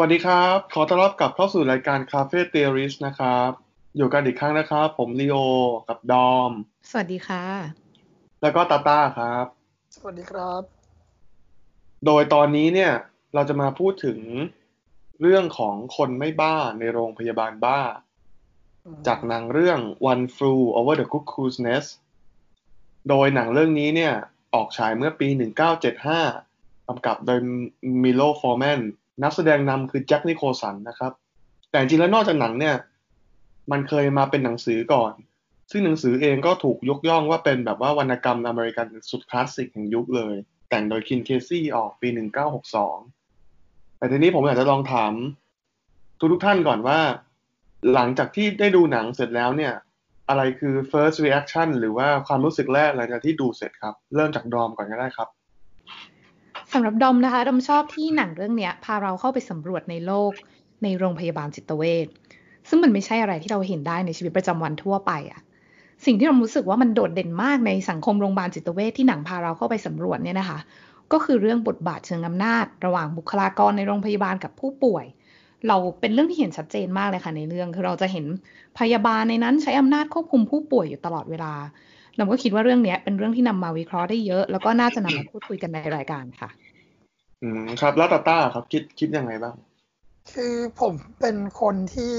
วัสดีครับ ขอต้อนรับกลับเข้าสู่รายการ Cafe Theorist นะครับ อยู่กันอีกครั้งนะครับ ผมลีโอ กับดอม สวัสดีค่ะ แล้วก็ตาต้าครับ สวัสดีครับ โดยตอนนี้เนี่ยเราจะมาพูดถึงเรื่องของคนไม่บ้าในโรงพยาบาลบ้า จากหนังเรื่อง One Flew Over the Cuckoo's Nest โดยหนังเรื่องนี้เนี่ยออกฉายเมื่อปี 1975กำกับโดยมิลอส ฟอร์แมน นักแสดงนำคือแจ็คนิโคลสันนะครับ แต่จริงแล้วนอกจากหนังเนี่ย มันเคยมาเป็นหนังสือก่อน ซึ่งหนังสือเองก็ถูกยกย่องว่าเป็นแบบว่าวรรณกรรมอเมริกันสุดคลาสสิกแห่งยุคเลย แต่งโดยเคน คีซีย์ออกปี 1962 แต่ทีนี้ผมอยากจะลองถาม ทุกทุกท่านก่อนว่า หลังจากที่ได้ดูหนังเสร็จแล้วเนี่ย อะไรคือ first reaction หรือว่าความรู้สึกแรกหลังจากที่ดูเสร็จครับ เริ่มจากดอมก่อนก็ได้ครับ สำหรับดอมนะคะดอมชอบที่หนังเรื่องเนี้ย พาเราเข้าไปสำรวจในโลกในโรงพยาบาลจิตเวชซึ่งมันไม่ใช่อะไรที่เราเห็นได้ในชีวิตประจำวันทั่วไปอะสิ่งที่เรารู้สึกว่ามันโดดเด่นมากในสังคมโรงพยาบาลจิตเวชที่หนังพาเราเข้าไปสำรวจเนี่ยนะคะ ก็คือเรื่องบทบาทเชิงอำนาจ ระหว่างบุคลากรในโรงพยาบาลกับผู้ป่วย เราเป็นเรื่องที่เห็นชัดเจนมากเลยค่ะในเรื่อง คือเราจะเห็นพยาบาลในนั้นใช้อำนาจควบคุมผู้ป่วยอยู่ตลอดเวลา เราก็คิดว่าเรื่องเนี้ยเป็นเรื่องที่นำมาวิเคราะห์ได้เยอะ แล้วก็น่าจะนำมาพูดคุยกันในรายการค่ะ อืมครับ แล้วตาต้าครับคิดคิดยังไงบ้าง คือผมเป็นคนที่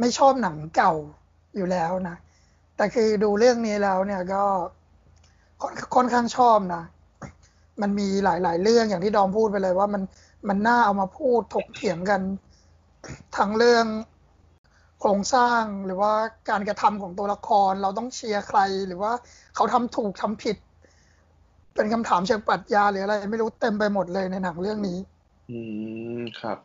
ไม่ชอบหนังเก่าอยู่แล้วนะ แต่คือดูเรื่องนี้แล้วเนี่ยก็ค่อนค่อนข้างชอบนะ มันมีหลาย ๆ เรื่องอย่างที่ดอมพูดไปเลยว่ามันมันน่าเอามาพูดถกเถียงกันทั้งเรื่อง โครงสร้างหรือว่าการกระทำของตัวละครเราต้องเชียร์ใคร หรือว่าเขาทำถูกทำผิด เป็นคำถามเชิงปรัชญาหรืออะไร ไม่รู้เต็มไปหมดเลยในหนังเรื่องนี้ อืมครับ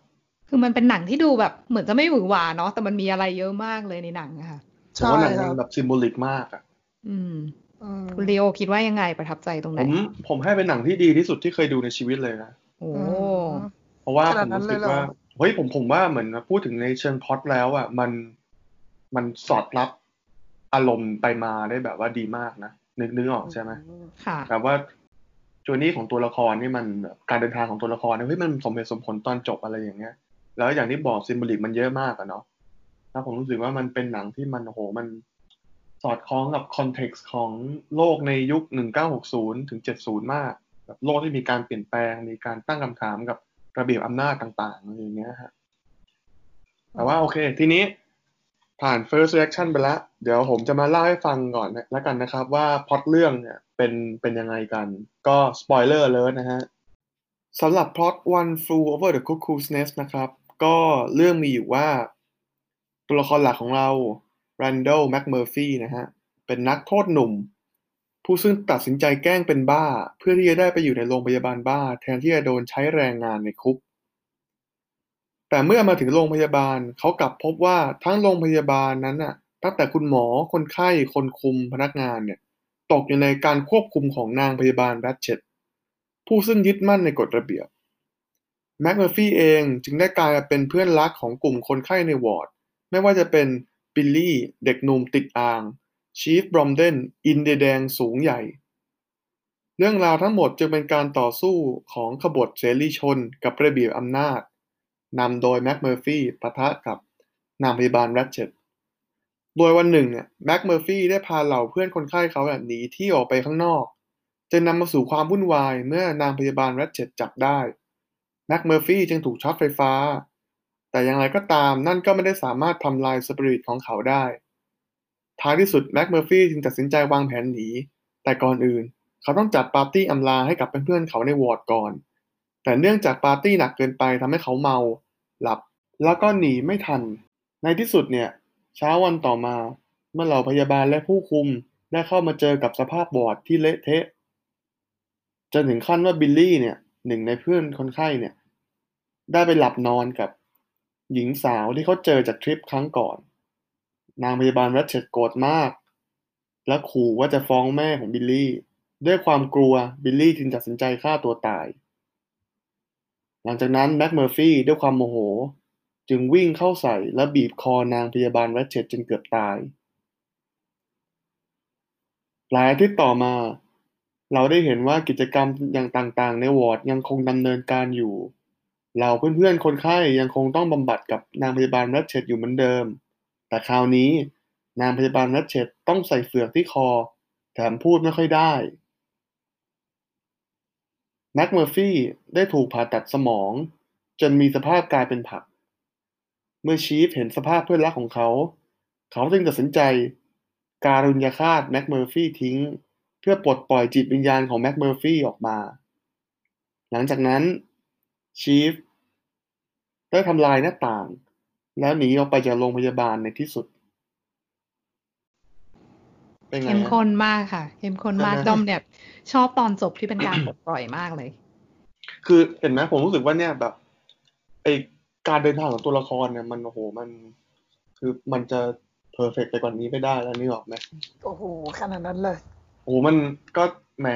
คือมันเป็นหนังที่ดูแบบเหมือนจะไม่หวือหวาเนาะแต่มันมีอะไรเยอะมากเลยในหนังอะค่ะผมใช่ว่าหนังคมัรับนแบบซิมโบลิกมากอะ อืมอืมคุณลีโอคิดว่ายังไงประทับใจตรงไหผนมผมให้เป็นหนังที่ดีที่สุดที่เคยดูในชีวิตเลยนะโอ้อืมเพราะว่าขผนาดมนั้นรู้เลสึยกเหรอว่า เฮ้ยผมผมว่าเหมือนพูดถึงในเชิงพล็อตแล้วอะมันมันสอดรับอารมณ์ไปมาได้แบบว่าดีมากนะนึกนึกออกใช่ไหมค่ะแบบว่าจูนี่ของตัวละครนี่มันแบบการเดินทางของตัวละครเนี่ยเฮ้ยมันสมเหตุสมผลตอนจบอะไรอย่างเงี้ย แล้วอย่างที่บอก symbolic มันเยอะมากอะเนาะแล้วผมรู้สึกว่ามันเป็นหนังที่มันโอ้โหมันสอดคล้องกับ context ของโลกในยุค 1960 ถึง 70 มากแบบโลกที่มีการเปลี่ยนแปลง มีการตั้งคำถามกับ ระเบียบอำนาจต่างๆอะไรอย่างเงี้ยฮะแต่ว่าโอเค ทีนี้ผ่าน first reaction ไปแล้ว เดี๋ยวผมจะมาเล่าให้ฟังก่อนนะแล้วกันนะครับ ว่าพล็อตเรื่องเนี่ยเป็นเป็นยังไงกัน ก็ spoiler alert นะฮะสำหรับพล็อต One Flew Over the Cuckoo's Nest นะครับ ก็เรื่องมีอยู่ว่า ตัวละครหลักของเรา Randall McMurphy นะฮะ เป็นนักโทษหนุ่ม ผู้ซึ่งตัดสินใจแกล้งเป็นบ้า เพื่อที่จะได้ไปอยู่ในโรงพยาบาลบ้า แทนที่จะโดนใช้แรงงานในคุก แต่เมื่อมาถึงโรงพยาบาลเขากลับพบว่าทั้งโรงพยาบาลนั้นน่ะ ตั้งแต่คุณหมอคนไข้คนคุมพนักงานเนี่ย ตกอยู่ในการควบคุมของนางพยาบาลแรชเชตผู้ซึ่งยึดมั่นในกฎระเบียบแมคเมอร์ฟี่เองจึงได้กลายมาเป็นเพื่อนรักของกลุ่มคนไข้ในวอร์ด ไม่ว่าจะเป็นบิลลี่ เด็กหนุ่มติดอ่าง ชีฟบรอมเดนอินเดียแดงสูงใหญ่ เรื่องราวทั้งหมดจึงเป็นการต่อสู้ของขบถเสรีชนกับระเบียบอำนาจนำโดยแม็กเมอร์ฟี่ปะทะกับนางพยาบาลแรชเชตโดยวันหนึ่งเนี่ยแม็กเมอร์ฟี่ได้พาเหล่าเพื่อนคนไข้เขาเนี่ยหนีที่ออกไปข้างนอกจึงนำมาสู่ความวุ่นวายเมื่อนางพยาบาลแรชเชตจับได้แม็กเมอร์ฟี่จึงถูกช็อตไฟฟ้า แต่อย่างไรก็ตามนั่นก็ไม่ได้สามารถทำลายสปิริตของเขาได้ ท้ายที่สุดแม็กเมอร์ฟี่จึงตัดสินใจวางแผนหนี แต่ก่อนอื่น เขาต้องจัดปาร์ตี้อำลาให้กับเพื่อนๆเขาในวอร์ดก่อน แต่เนื่องจากปาร์ตี้หนักเกินไปทำให้เขาเมา หลับ แล้วก็หนีไม่ทัน ในที่สุดเนี่ย เช้าวันต่อมา เมื่อเหล่าพยาบาลและผู้คุมได้เข้ามาเจอกับสภาพวอร์ดที่เละเทะจนถึงขั้นว่าบิลลี่เนี่ยหนึ่งในเพื่อนคนไข้เนี่ย ได้ไปหลับนอนกับหญิงสาวที่เขาเจอจากทริปครั้งก่อน นางพยาบาลแรชเชตโกรธมาก และขู่ว่าจะฟ้องแม่ของบิลลี่ ด้วยความกลัวบิลลี่จึงตัดสินใจฆ่าตัวตาย หลังจากนั้นแม็กเมอร์ฟี่ด้วยความโมโห จึงวิ่งเข้าใส่และบีบคอนางพยาบาลแรชเชตจนเกือบตาย หลายอาทิตย์ต่อมา เราได้เห็นว่ากิจกรรมอย่างต่างๆ ในวอร์ดยังคงดำเนินการอยู่เราเพื่อนๆ คนไข้ยังคงต้องบำบัดกับนางพยาบาลรัชเชตอยู่เหมือนเดิม แต่คราวนี้นางพยาบาลรัชเชตต้องใส่เฝือกที่คอ แถมพูดไม่ค่อยได้แม็กเมอร์ฟี่ได้ถูกผ่าตัดสมอง จนมีสภาพกลายเป็นผัก เมื่อชีฟเห็นสภาพเพื่อนรักของเขา เขาจึงตัดสินใจ การุญยาฆาตแม็กเมอร์ฟี่ทิ้ง เพื่อปลดปล่อยจิตวิญญาณของแม็กเมอร์ฟี่ออกมา หลังจากนั้นชีฟได้ทำลายหน้าต่าง แล้วหนีออกไปจากโรงพยาบาลในที่สุดเป็นไงเข้มฮะข้นมากค่ะเข้มข้นมากใช่ไหมดอมเนี่ย ชอบตอนจบที่เป็นการปลดปล่อยมากเลย คือเห็นไหมผมรู้สึกว่าเนี่ยแบบไอการเดินทางของตัวละครเนี่ยมันโอ้โหมัน คือมันจะเพอร์เฟกไปกว่านี้ไม่ได้แล้วนี่หรอกไหมโอ้โหขนาดนั้นเลยโอ้โหมันก็แหม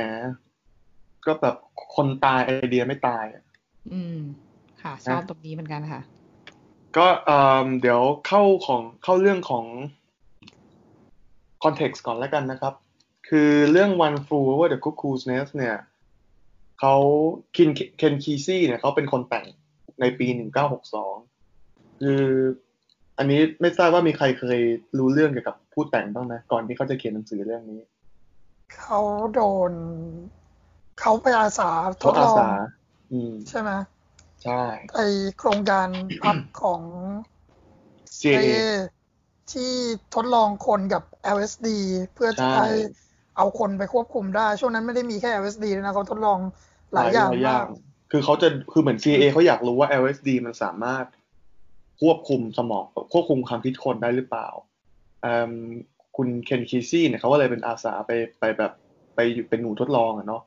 ก็แบบคนตายไอเดียไม่ตายอะอืมค่ะ ชอบตรงนี้เหมือนกันค่ะ ก็เอ่อเดี๋ยวเข้าของเข้าเรื่องของ context ก่อนแล้วกันนะครับ คือเรื่อง One Flew Over the Cuckoo's Nest เนี่ยเขาคินเคนคีซี่เนี่ยเขาเป็นคนแต่งในปี 1962 คืออันนี้ไม่ทราบว่ามีใครเคยรู้เรื่องเกี่ยวกับผู้แต่งบ้างไหมก่อนที่เขาจะเขียนหนังสือเรื่องนี้ เขาโดน เขาไปอาสาทเขาดอาลองสาอืมใช่ไหม ใช่ไอโครงการพับของ CIA ที่ทดลองคนกับ LSD เพื่อจะใช่ให้เอาคนไปควบคุมได้ ช่วงนั้นไม่ได้มีแค่ LSD ด้วยนะเขาทดลองหลายอย่างมากคือเขาจะคือเหมือน CIA เขาอยากรู้ว่า LSD มันสามารถควบคุมสมองควบคุมความคิดคนได้หรือเปล่าเอิ่มคุณเคนคีซี่เนี่ยเขาก็เลยเป็นอาสาไปไปแบบไปอยู่เป็นหนูทดลองอะเนาะ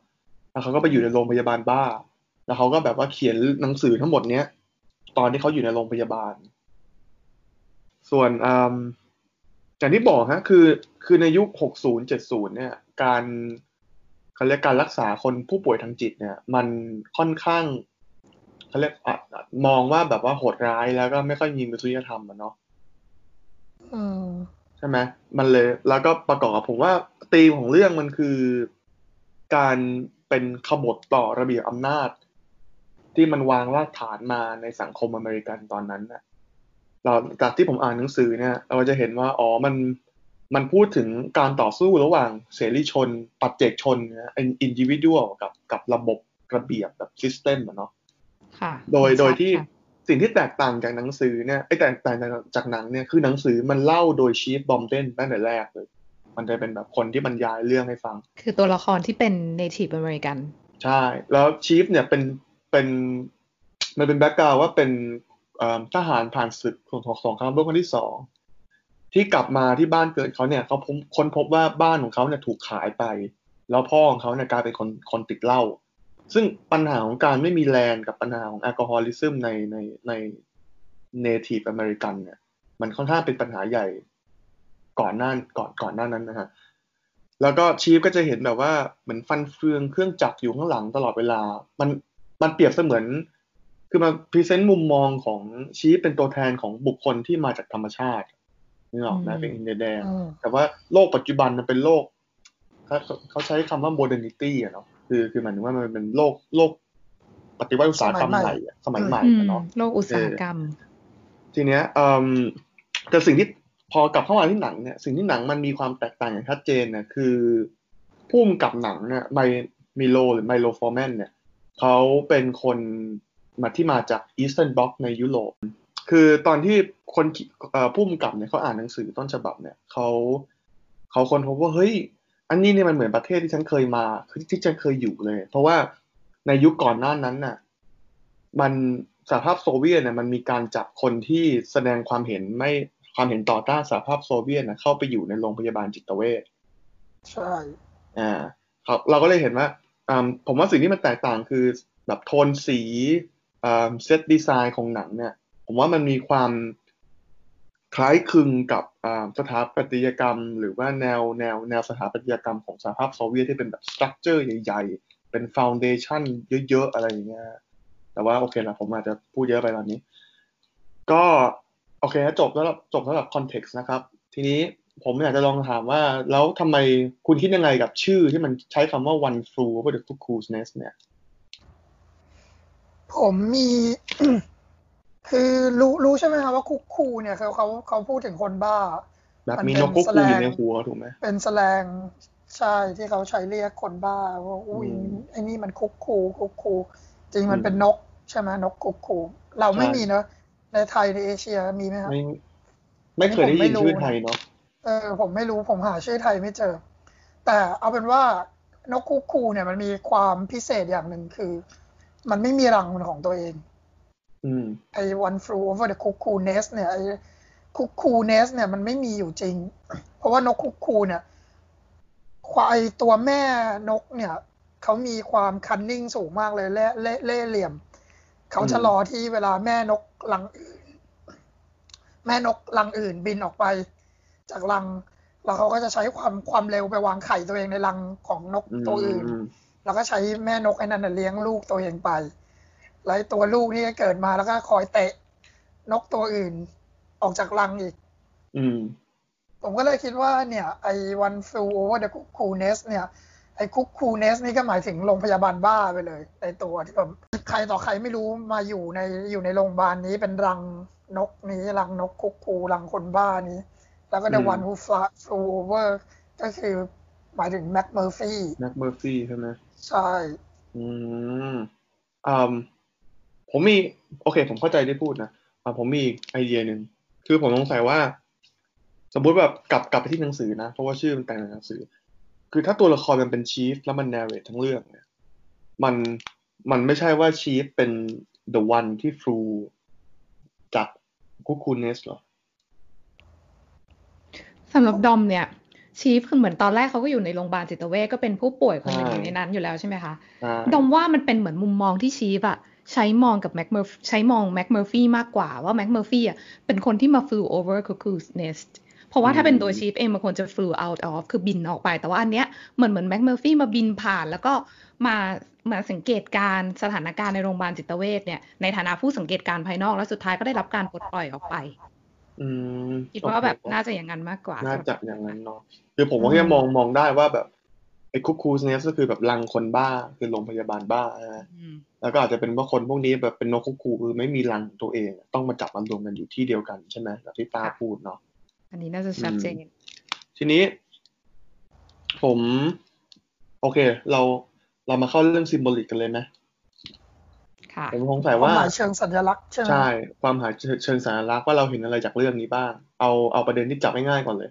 แล้วเขาก็ไปอยู่ในโรงพยาบาลบ้า แล้วเขาก็แบบว่าเขียนหนังสือทั้งหมดเนี้ย ตอนที่เขาอยู่ในโรงพยาบาล ส่วนอืมอย่างที่บอกฮะ คือคือในยุค 60 70 เนี่ย การเขาเรียกการรักษาคนผู้ป่วยทางจิตเนี่ย มันค่อนข้างเขาเรียกอะมองว่าแบบว่าโหดร้ายแล้วก็ไม่ค่อยมีมนุษยธรรมอะเนาะอืมใช่ไหมมันเลย แล้วก็ประกอบกับผมว่าธีมของเรื่องมันคือการเป็นขบฏต่อระเบียบอำนาจ ที่มันวางรากฐานมาในสังคมอเมริกันตอนนั้นน่ะเราจากที่ผมอ่านหนังสือเนี่ย เราจะเห็นว่าอ๋อมันมันพูดถึงการต่อสู้ระหว่างเสรีชน ปัจเจกชนนะอินดิวิ u a l กับกับระบบระเบียบแบบ system อะเนาะค่ะโดยชัโดยที่ค่ะสิ่งที่แตกต่างจากหนังสือเนี่ยไอ้แตกต่างจากหนังเนี่ยคือหนังสือมันเล่าโดยชีฟบอมเดนตั้งแต่แรกเลย มันจะเป็นแบบคนที่บรรยายเรื่องให้ฟัง คือตัวละครที่เป็น native American ใช่ แล้วชีฟเนี่ยเป็น เป็นมันเป็น background ว่าเป็นทหารผ่านศึกของสงครามโลกครั้งที่สองที่กลับมาที่บ้านเกิดเขาเนี่ยเขาค้นพบว่าบ้านของเขาเนี่ยถูกขายไป แล้วพ่อของเขาเนี่ยกลายเป็นคนคนติดเหล้าซึ่งปัญหาของการไม่มี land กับปัญหาของ alcoholism ในในใน native American เนี่ย มันค่อนข้างเป็นปัญหาใหญ่ก่อนหน้าก่อนก่อนหน้านั้นนะฮะแล้วก็ชีฟก็จะเห็นแบบว่าเหมือนฟันเฟืองเครื่องจักรอยู่ข้างหลังตลอดเวลา มัน มันเปรียบเสมือน คือมัน present มุมมองของชีฟเป็นตัวแทนของบุคคลที่มาจากธรรมชาตินี่หรอกนะอืมเป็นอินเดียแดงอืมแต่ว่าโลกปัจจุบันมันเป็นโลกเขาเขาใช้คำว่า modernity อะเนาะคือคือหมายถึงว่ามันเป็นโลกโลกปฏิวัติอุตสาหกรรมสมัยใหใหม่ม่อะสมัยใหม่อืมอะเนาะโลกอุตสาหกรรม ทีเนี้ยเอ่มแต่สิ่งที่พอกลับเข้ามาที่หนังเนี่ยสิ่งที่หนังมันมีความแตกต่างอย่างชัดเจนเนี่ยคือผู้กำกับหนังเนี่ยไมมิโลหรือไมโลฟอร์แมนเนี่ย เขาเป็นคนมาที่มาจาก Eastern Bloc ในยุโรป คือตอนที่คนเขีเอ่อผู้กำกับเนี่ยเขาอ่านหนังสือต้นฉบับเนี่ยเขาเขาค้นพบว่าเฮ้ย อันนี้เนี่ยมันเหมือนประเทศที่ฉันเคยมาคือที่ฉันเคยอยู่เลย เพราะว่าในยุคก่อนหน้านั้นน่ะ มันสหภาพโซเวียตเนี่ยมันมีการจับคนที่แสดงความเห็นไม่ความเห็นต่อต้านสหภาพโซเวียตนะเข้าไปอยู่ในโรงพยาบาลจิตเวชใช่ อ่าครับเราก็เลยเห็นว่าอ่า ผมว่าสิ่งที่มันแตกต่างคือแบบโทนสี set design ของหนังเนี่ย ผมว่ามันมีความคล้ายคลึงกับสถาปัตยกรรม หรือว่าแนวแนวแนวสถาปัตยกรรมของสหภาพโซเวียตที่เป็นแบบ structure ใหญ่ ๆ เป็นฟ u วเดชั o นเยอะ ๆ อะไรอย่างเงี้ยแต่ว่าโอเคละผมอาจจะพูดเยอะไปตอนนี้ ก็โอเคจบแล้วจบสำหรับคอนเท็กซ์นะครับ ทีนี้ ผมอยากจะลองถามว่า แล้วทำไมคุณคิดยังไงกับชื่อที่มันใช้คำว่า one flew over the cuckoo's nest เนี่ย ผมมี คือรู้รู้ใช่ไหมครับว่าคุกคูเนี่ยเขาเขาเขาพูดถึงคนบ้าแบบมันมีเป็นนกคุกแสคูดงอยู่ในหัวถูกไหมเป็นแสลงใช่ที่เขาใช้เรียกคนบ้าว่าอุ้ยอืมไอ้นี่มันคุกคูคุกคูจริงมันอืมเป็นนกใช่ไหมนกคุกคูเราไม่ใช่มีเนอะในไทยในเอเชียมีไหมครับไม่ไม่เคยได้ยินชื่อไทยเนาะ เออผมไม่รู้ผมหาชื่อไทยไม่เจอ แต่เอาเป็นว่านกคุกคูเนี่ยมันมีความพิเศษอย่างหนึ่งคือ มันไม่มีรังเป็นของตัวเองอืมไอ้ one flew over the cuckoo nest เนี่ยไอ้ cuckoo nest เนี่ยมันไม่มีอยู่จริง เพราะว่านกคุกคูเนี่ยควายตัวแม่นกเนี่ยเขามีความคันนิ่งสูงมากเลยเล่เล่เล่เหลี่ยม เขาจะอืมรอที่เวลาแม่นกรังอื่น แม่นกรังอื่นบินออกไป จากรัง แล้วเขาก็จะใช้ความความเร็วไปวางไข่ตัวเองในรังของนกตัวอื่นมแล้วก็ใช้แม่นกไอ้นั่นนะเลี้ยงลูกตัวเองไปแล้วไอ้ตัวลูกนี่ก็เกิดมาแล้วก็คอยเตะนกตัวอื่น ออกจากรังอีก อืม ผมก็เลยคิดว่าเนี่ย ไอ้ one flew over the cuckoo nest เนี่ยไอ้ cuckoo nest นี่ก็หมายถึงโรงพยาบาลบ้าไปเลยไอ้ตัวที่แบบใครต่อใครไม่รู้มาอยู่ในอยู่ในโรงพยาบาลนี้เป็นรังนกนี้รังนกคุกคูรังคนบ้านี้ แล้วก็ the อืม one who fly- flew over ก็คือหมายถึงแม็กเมอร์ฟี่แม็กเมอร์ฟี่ใช่ไหมใช่ อืมอ่าผมมี โอเค ผมเข้าใจที่พูดนะอ่าผมมีอีกไอเดียหนึ่งคือผมสงสัยว่า สมมุติแบบกลับกลับไปที่หนังสือนะ เพราะว่าชื่อมันแต่งในหนังสือ คือถ้าตัวละครมันเป็นชีฟแล้วมัน narrate ทั้งเรื่องเนี่ย มันมันไม่ใช่ว่าชีฟเป็น the one ที่ flew จากคุคูเนสหรอ สำหรับดอมเนี่ยชีฟคือเหมือนตอนแรกเขาก็อยู่ในโรงพยาบาลจิตเวชก็เป็นผู้ป่วยคนหนึ่งใช่อยู่ในนั้นอยู่แล้วใช่ไหมคะอ่าดอมว่ามันเป็นเหมือนมุมมองที่ชีฟอะใช้มองกับแม็กเมอร์ใช้มองแม็กเมอร์ฟี่มากกว่าว่าแม็กเมอร์ฟี่อะเป็นคนที่มา flew over cuckoo's nest เพราะว่าถ้าเป็นตัวชีฟเองมันควรจะ flew out of คือบินออกไป แต่ว่าอันเนี้ยเหมือนเหมือนแม็กเมอร์ฟี่มาบินผ่านแล้วก็มามาสังเกตการณ์สถานการณ์ในโรงพยาบาลจิตเวชเนี่ยในฐานะผู้สังเกตการณ์ภายนอกแล้วสุดท้ายก็ได้รับการปลดปล่อยออกไปอืม คิดว่าแบบโอเคน่าจะอย่างนั้นมากกว่า น่าจะอย่างนั้นเนาะคือผมก็แค่มองมองได้ว่าแบบไอ้คุกคูสเนสก็คือแบบรังคนบ้าคือโรงพยาบาลบ้าใช่ไหมอืมแล้วก็อาจจะเป็นว่าคนพวกนี้แบบเป็นนกคุกคูคือไม่มีรังของตัวเอง ต้องมาจับมารวมกันอยู่ที่เดียวกันใช่ไหมแบบที่ป้าพูดเนาะอันนี้น่าจะชัดเจนทีนี้ ผม โอเค เราเรามาเข้าเรื่องซิมโบลิกกันเลยไหมค่ะ ผมสงสัยความว่าหมายเชิงสัญลักษณ์ใช่ไหมใช่ ความหมายเชิงสัญลักษณ์ว่าเราเห็นอะไรจากเรื่องนี้บ้าง เอาเอาประเด็นที่จับง่ายๆก่อนเลย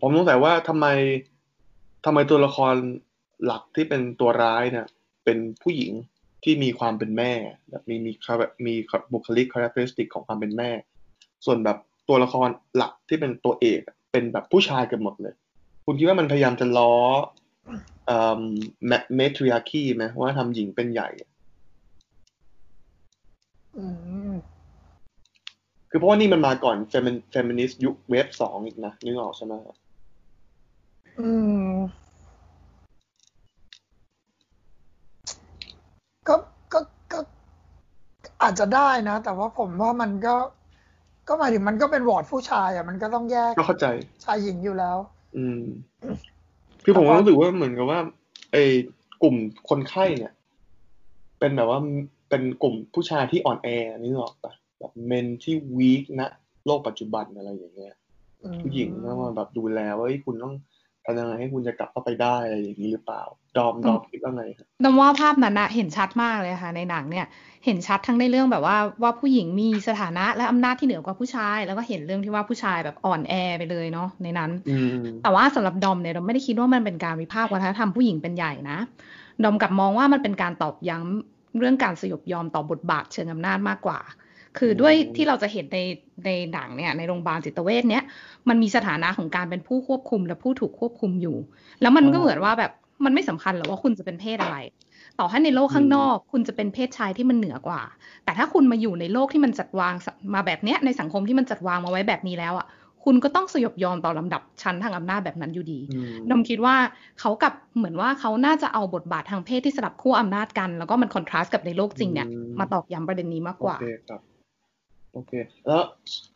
ผมสงสัยว่าทำไมทำไมตัวละครหลักที่เป็นตัวร้ายเนี่ย เป็นผู้หญิงที่มีความเป็นแม่แบบมีมีมีบุคลิกคุณลักษณะของความเป็นแม่ ส่วนแบบตัวละครหลักที่เป็นตัวเอกอะเป็นแบบผู้ชายกันหมดเลย คุณคิดว่ามันพยายามจะล้อเอ่อ matriarchy ไหมว่าทำหญิงเป็นใหญ่อืม คือเพราะว่านี่มันมาก่อน femi feminist ยุค wave สองอีกนะนึกออกใช่ไหมอืม ก็ก็ก็อาจจะได้นะ แต่ว่าผมว่ามันก็ ก็หมายถึงมันก็เป็นวอร์ดผู้ชาย อะ มันก็ต้องแยกก็เข้าใจ ชายหญิงอยู่แล้ว อืม คือผมก็รู้สึกว่าเหมือนกับว่าไอ้กลุ่มคนไข้เนี่ย เป็นแบบว่า เป็นกลุ่มผู้ชายที่อ่อนแอนึกออกปะแบบเมนที่วีคนะโลกปัจจุบันอะไรอย่างเงี้ยอืมผู้หญิงต้องมาแบบดูแลว่าเฮ้ยคุณต้องทำยังไงให้คุณจะกลับเข้าไปได้อะไรอย่างนี้หรือเปล่า ดอมดอมคิดว่าไงครับดอมว่าภาพนั้นนะเห็นชัดมากเลยค่ะ ในหนังเนี่ย เห็นชัดทั้งในเรื่องแบบว่าว่าผู้หญิงมีสถานะและอำนาจที่เหนือกว่าผู้ชาย แล้วก็เห็นเรื่องที่ว่าผู้ชายแบบอ่อนแอไปเลยเนาะในนั้นอืมแต่ว่าสำหรับดอมเนี่ยเราไม่ได้คิดว่ามันเป็นการวิพากษ์วัฒนธรรมผู้หญิงเป็นใหญ่นะ ดอมกลับมองว่ามันเป็นการตอบย้ำ เรื่องการสยบยอมต่อบทบาทเชิงอำนาจมากกว่า คือด้วยที่เราจะเห็นในในหนังเนี่ยในโรงพยาบาลจิตเวชเนี่ยมันมีสถานะของการเป็นผู้ควบคุมและผู้ถูกควบคุมอยู่ แล้วมันก็เหมือนว่าแบบมันไม่สำคัญหรอกว่าคุณจะเป็นเพศอะไร ต่อให้ในโลกข้างนอก คุณจะเป็นเพศชายที่มันเหนือกว่า แต่ถ้าคุณมาอยู่ในโลกที่มันจัดวางมาแบบเนี้ยในสังคมที่มันจัดวางมาไว้แบบนี้แล้วอะ คุณก็ต้องสยบยอมต่อลำดับชั้นทางอำนาจแบบนั้นอยู่ดีอืมดอมคิดว่าเขากับเหมือนว่าเขาน่าจะเอาบทบาททางเพศที่สลับขั้วอำนาจกัน แล้วก็มันคอนทราสต์กับในโลกจริงเนี่ยอืมมาตอกย้ำประเด็นนี้มากกว่า โอเคครับ โอเค แล้ว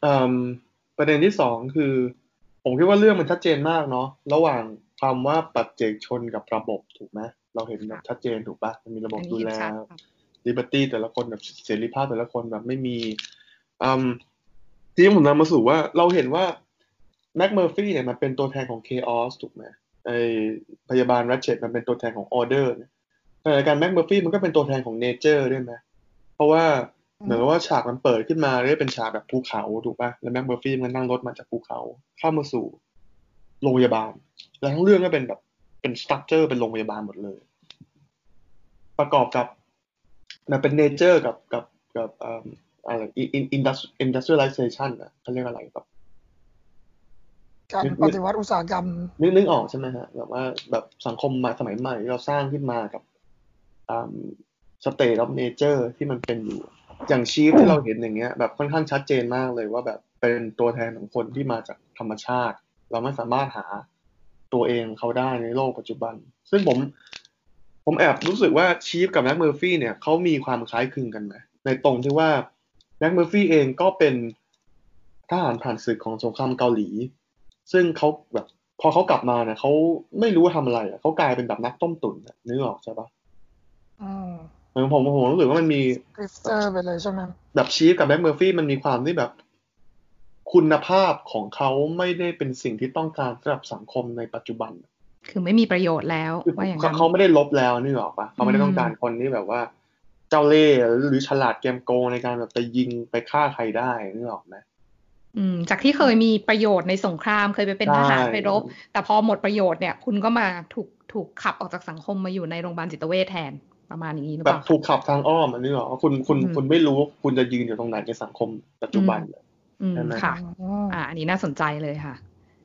เอิ่มประเด็นที่สองคือ ผมคิดว่าเรื่องมันชัดเจนมากเนาะ ระหว่างคำว่าปัจเจกชนกับระบบถูกไหมเราเห็นแบบชัดเจนถูกปะมันมีระบบอันนี้ดูเห็นแลชัดค่ะliberty แต่ละคนแบบเสรีภาพแต่ละคนแบบไม่มีอืม ทีนี้ผมนำมาสู่ว่าเราเห็นว่าแม็กเมอร์ฟี่เนี่ยมันเป็นตัวแทนของ Chaos ถูกไหมไอพยาบาลรัชเชตมันเป็นตัวแทนของ Order เนี่ยขณะเดียวกันแม็กเมอร์ฟี่มันก็เป็นตัวแทนของ Nature ด้วยไหมเพราะว่าเหมือนกับว่าฉากมันเปิดขึ้นมาเรียกเป็นฉากแบบภูเขาถูกป่ะแล้วแม็กเมอร์ฟี่มันนั่งรถมาจากภูเขาเข้ามาสู่โรงพยาบาล แล้วทั้งเรื่องก็เป็นแบบเป็น structure เป็นโรงพยาบาลหมดเลย ประกอบกับมันเป็น nature กับกับกับ อ่าอะไร in indus industrialization อะเขาเรียกอะไรแบบการปฏิวัติอุตสาหกรรม นึกนึกออกใช่ไหมฮะแบบว่าแบบสังคมใหม่สมัยใหม่ที่เราสร้างขึ้นมากับ state of nature ที่มันเป็นอยู่ อย่างชีฟที่เราเห็นอย่างเงี้ย แบบค่อนข้างชัดเจนมากเลยว่าแบบเป็นตัวแทนของคนที่มาจากธรรมชาติ เราไม่สามารถหาตัวเองเขาได้ในโลกปัจจุบัน ซึ่งผม ผมแอบรู้สึกว่าชีฟกับแม็กเมอร์ฟี่เนี่ยเขามีความคล้ายคลึงกันไหมในตรงที่ว่า แม็กเมอร์ฟี่เองก็เป็นทหารผ่านศึกของสงครามเกาหลี ซึ่งเขาแบบพอเขากลับมาเนี่ยเขาไม่รู้ว่าทำอะไรอะเขากลายเป็นแบบนักต้มตุ๋นอะนึกออกใช่ปะอืมเหมือนผมผมรู้สึกว่ามันมี grifter ไปเลยใช่ไหมแบบชีฟกับแม็กเมอร์ฟี่มันมีความที่แบบ คุณภาพของเขาไม่ได้เป็นสิ่งที่ต้องการสำหรับสังคมในปัจจุบัน คือไม่มีประโยชน์แล้วคือว่าอย่างเขานั้นเขาไม่ได้ลบแล้วนึกออกปะเขาไม่ได้อืมต้องการคนที่แบบว่า เจ้าเล่ห์หรือฉลาดเกมโกงในการแบบไปยิงไปฆ่าใครได้นึกออกไหมอืมจากที่เคยมีประโยชน์ในสงครามเคยไปเป็นทหารใช่ไปรบ แต่พอหมดประโยชน์เนี่ย คุณก็มาถูกถูกขับออกจากสังคมมาอยู่ในโรงพยาบาลจิตเวชแทนประมาณนี้หรือแบเปบล่าถูกขับทางอ้อมอันนี้หรอกว่าคุณคุณอืมคุณไม่รู้ว่าคุณจะยืนอยู่ตรงไหนในสังคมปัจจุบันเลยอืมใช่ไหมค่ะอืมอ่าอันนี้น่าสนใจเลยค่ะ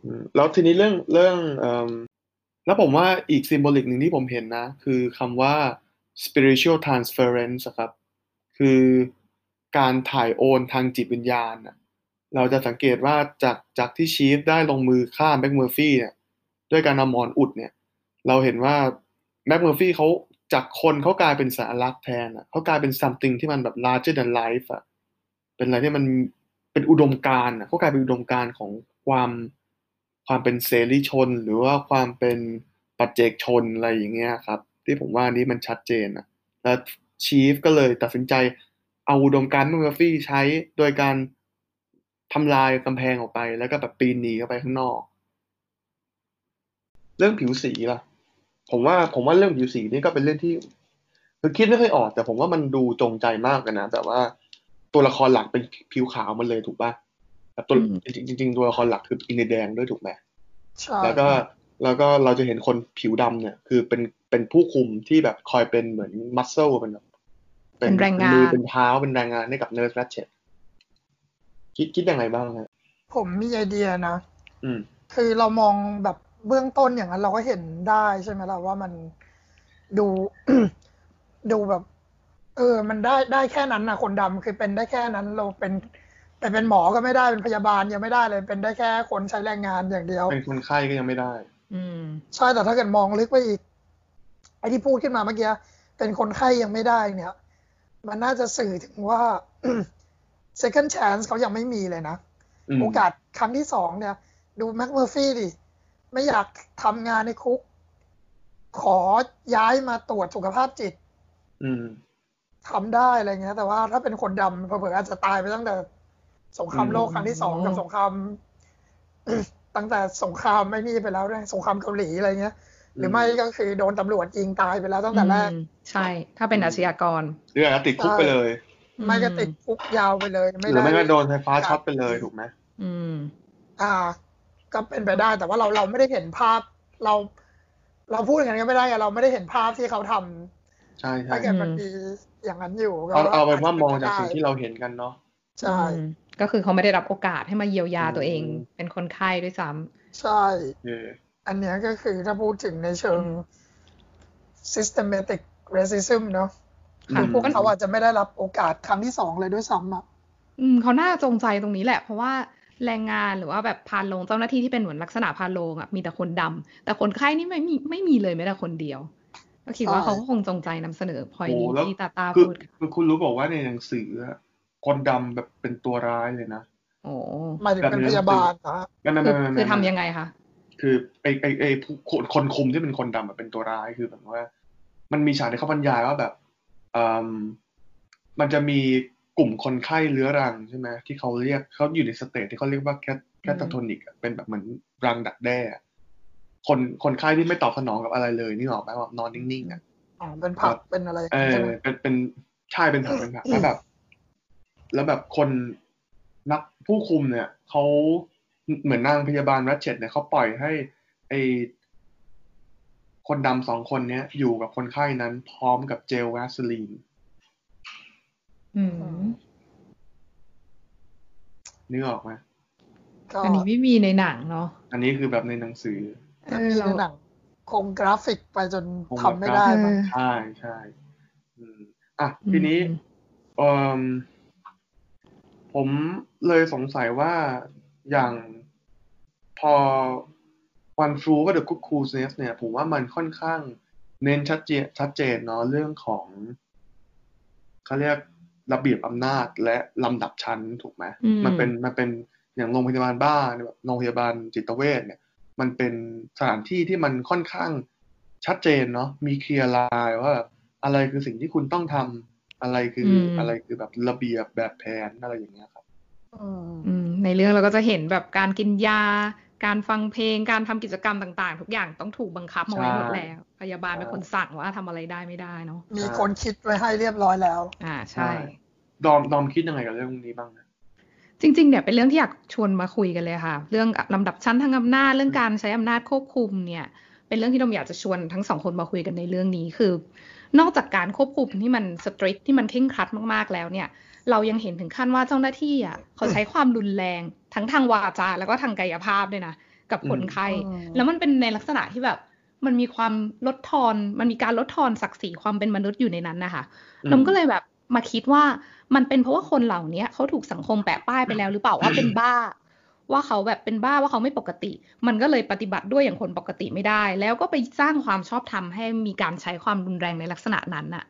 อืมแล้วทีนี้เรื่องเรื่องเอ่อแล้วผมว่าอีก s ิมโบลิกหนึ่งที่ผมเห็นนะ คือคำว่า spiritual transference ครับ คือการถ่ายโอนทางจิตวิญญาณน่ะเราจะสังเกตว่าจากจากที่ชีฟได้ลงมือฆ่าแม็กเมอร์ฟี่เนี่ยด้วยการนำหมอนอุดเนี่ยเราเห็นว่าแม็กเมอร์ฟี่เขาจากคนเขากลายเป็นสัญลักษณ์แทนอะเขากลายเป็น something ที่มันแบบ larger than life อะเป็นอะไรที่มันเป็นอุดมการณ์อะเขากลายเป็นอุดมการณ์ของความความเป็นเสรีชน หรือว่าความเป็นปัจเจกชนอะไรอย่างเงี้ยครับ ที่ผมว่านี้มันชัดเจนอะแล้วชีฟก็เลยตัดสินใจเอาอุดมการณ์แม็กเมอร์ฟี่ใช้โดยการทำลายกำแพงออกไป แล้วก็แบบปีนหนีเข้าไปข้างนอก เรื่องผิวสีล่ะ ผมว่าผมว่าเรื่องผิวสีนี่ก็เป็นเรื่องที่คือคิดไม่ค่อยออก แต่ผมว่ามันดูจงใจมากกันนะแต่ว่าตัวละครหลักเป็นผิวขาวหมดเลยถูกป่ะแต่ตัวอืมจริงๆจริงๆตัวละครหลักคืออินเดียแดงด้วยถูกไหมใช่แล้วก็แล้วก็เราจะเห็นคนผิวดำเนี่ย คือเป็น เป็นผู้คุมที่แบบคอยเป็นเหมือน muscle เป็นแบบเป็นแรงงานมือเป็นเท้าเป็นแรงงานให้กับ nurse แรชเชตคิดคิดยังไงบ้างฮะผมมีไอเดียนะอืมคือเรามองแบบเบื้องต้นอย่างนั้นเราก็เห็นได้ใช่ไหมล่ะว่ามันดูดูแบบ เออ มันได้ได้แค่นั้นนะคนดำคือเป็นได้แค่นั้น เราเป็นแต่เป็นหมอก็ไม่ได้เป็นพยาบาลยังไม่ได้เลย เป็นได้แค่คนใช้แรงงานอย่างเดียว เป็นคนไข้ก็ยังไม่ได้ อืมใช่แต่ถ้าเกิดมองลึกไปอีก ไอ้ที่พูดขึ้นมาเมื่อกี้เป็นคนไข้ยังไม่ได้เนี่ย มันน่าจะสื่อถึงว่า second chance เขายังไม่มีเลยนะอืมโอกาสครั้งที่สองเนี่ย ดูแม็กเมอร์ฟี่ดิ ไม่อยากทำงานในคุก ขอย้ายมาตรวจสุขภาพจิตอืมทำได้อะไรเงี้ย แต่ว่าถ้าเป็นคนดำเผื่อๆอาจจะตายไปตั้งแต่สงครามโลกครั้งที่สองกับสงครามตั้งแต่สงครามไม่นี่ไปแล้วด้วยสงครามเกาหลีอะไรเงี้ย หรือไม่ก็คือโดนตำรวจยิงตายไปแล้วตั้งแต่แรกอืมใช่ ถ้าเป็นอาชญากรหรืออาจจะติดคุกไปเลยอืมไม่ก็ติดคุกยาวไปเลยไม่หรือได้ไม่ก็โดนไฟฟ้าช็อตไปเลยถูกไหมอืม อ่า ก็เป็นไปได้แต่ว่าเราเราไม่ได้เห็นภาพเรา เราพูดอย่างนั้นก็ไม่ได้อะเราไม่ได้เห็นภาพที่เขาทำใช่ใช่ถ้าเกิดมันอืมมีอย่างนั้นอยู่ก็เอาเอาเป็นว่ามองจากได้สิ่งที่เราเห็นกันเนาะใช่อืมก็คือเขาไม่ได้รับโอกาสให้มาเยียวยาตัวเองอืมเป็นคนไข้ด้วยซ้ำใช่เอออันเนี้ยก็คือถ้าพูดถึงในเชิง systematic racism เนาะค่ะคือพวกเขาอาจจะไม่ได้รับโอกาสครั้งที่สองเลยด้วยซ้ำอะอืมเขาน่าจงใจตรงนี้แหละ เพราะว่าแรงงานหรือว่าแบบพานโรงเจ้าหน้าที่ที่เป็นเหมือนลักษณะพานโรงอะมีแต่คนดำแต่คนไข้นี่ไม่มีไม่มีเลยแม้แต่คนเดียว ก็คิดว่าใช่เขาก็คงจงใจนำเสนอพอยโอ้นี้แล้วที่ตาตาคือพูดค่ะคือคุณรู้บอกว่าในหนังสืออะคนดำแบบเป็นตัวร้ายเลยนะโอ้หมายถึงเป็นพยาบาลนะไม่ไม่คือไม่ไม่คือไม่ทำยังไงคะ คือไอไอไอผู้คนคนคุมที่เป็นคนดำอะเป็นตัวร้ายคือแบบว่า มันมีฉากที่เขาบรรยายว่าแบบอืมมันจะมีกลุ่มคนไข้เรื้อรังใช่ไหมที่เขาเรียกเขาอยู่ใน stage ที่เขาเรียกว่า cat catatonic เป็นแบบเหมือนรังดักแด้อะคนคนไข้ที่ไม่ตอบสนองกับอะไรเลยนึกออกไหมว่านอนนิ่งๆอะอ๋อเป็นผักเป็นอะไรเอใช่อไหมเป็นเป็นใช่เป็นผักเป็นผักแล้วแบบ แล้วแบบคนนักผู้คุมเนี่ยเขา เหมือนนางพยาบาลรัชเชตเนี่ยเขาปล่อยให้ไอคนดำสองคนเนี้ยอยู่กับคนไข้นั้นพร้อมกับเจลแวสลีนอืมนึกออกไหมก็อันนี้ไม่มีในหนังเนาะ อันนี้คือแบบในหนังสือเอจะอมีเราในหนังคงกราฟิกไปจนคงทำไม่ได้เอมั้งอใช่ใช่อืมอะทีนี้อืมเออผมเลยสงสัยว่าอย่าง พอวันฟลูก็เดอะคุกคูเนสเนี่ย ผมว่ามันค่อนข้างเน้นชัดเจนชัดเจนเนาะเรื่องของเขาเรียกระเบียบอำนาจและลำดับชั้นถูกไหมอืมมันเป็นมันเป็นอย่างโรงพยาบาลบ้าเนี่ยแบบโรงพยาบาลจิตเวชเนี่ย มันเป็นสถานที่ที่มันค่อนข้างชัดเจนเนาะมีเคลียร์ไลน์ว่าแบบอะไรคือสิ่งที่คุณต้องทำอะไรคืออมอะไรคือแบบระเบียบแบบแผนอะไรอย่างเงี้ยครับอืมอืมในเรื่องเราก็จะเห็นแบบการกินยา การฟังเพลงการทำกิจกรรมต่างๆ ทุกอย่างต้องถูกบังคับมาไว้ใช่หมดแล้ว พยาบาลเป็นคนสั่งว่าทำอะไรได้ไม่ได้เนาะมีคนคิดไว้ให้เรียบร้อยแล้ว อ่าใช่ ดอมดอมคิดยังไงกับเรื่องนี้บ้างนะจริง ๆ เนี่ยเป็นเรื่องที่อยากชวนมาคุยกันเลยค่ะ เรื่องลำดับชั้นทางอำนาจเรื่องการใช้อำนาจควบคุมเนี่ย เป็นเรื่องที่เราอยากจะชวนทั้งสองคนมาคุยกันในเรื่องนี้คือ นอกจากการควบคุมที่มันสตริกที่มันเคร่งครัดมากๆแล้วเนี่ย เรายังเห็นถึงขั้นว่าเจ้าหน้าที่อะเขาใช้ความรุนแรงทั้งทางวาจาแล้วก็ทางกายภาพด้วยนะกับคนไข้อืมแล้วมันเป็นในลักษณะที่แบบมันมีความลดทอน มันมีการลดทอนศักดิ์ศรีความเป็นมนุษย์อยู่ในนั้นนะคะอืมเราก็เลยแบบมาคิดว่ามันเป็นเพราะว่าคนเหล่านี้เขาถูกสังคมแปะป้ายไปแล้วหรือเปล่าว่าเป็นบ้า ว่าเขาแบบเป็นบ้าว่าเขาไม่ปกติ มันก็เลยปฏิบัติด้วยอย่างคนปกติไม่ได้ แล้วก็ไปสร้างความชอบธรรมให้มีการใช้ความรุนแรงในลักษณะนั้นน่ะ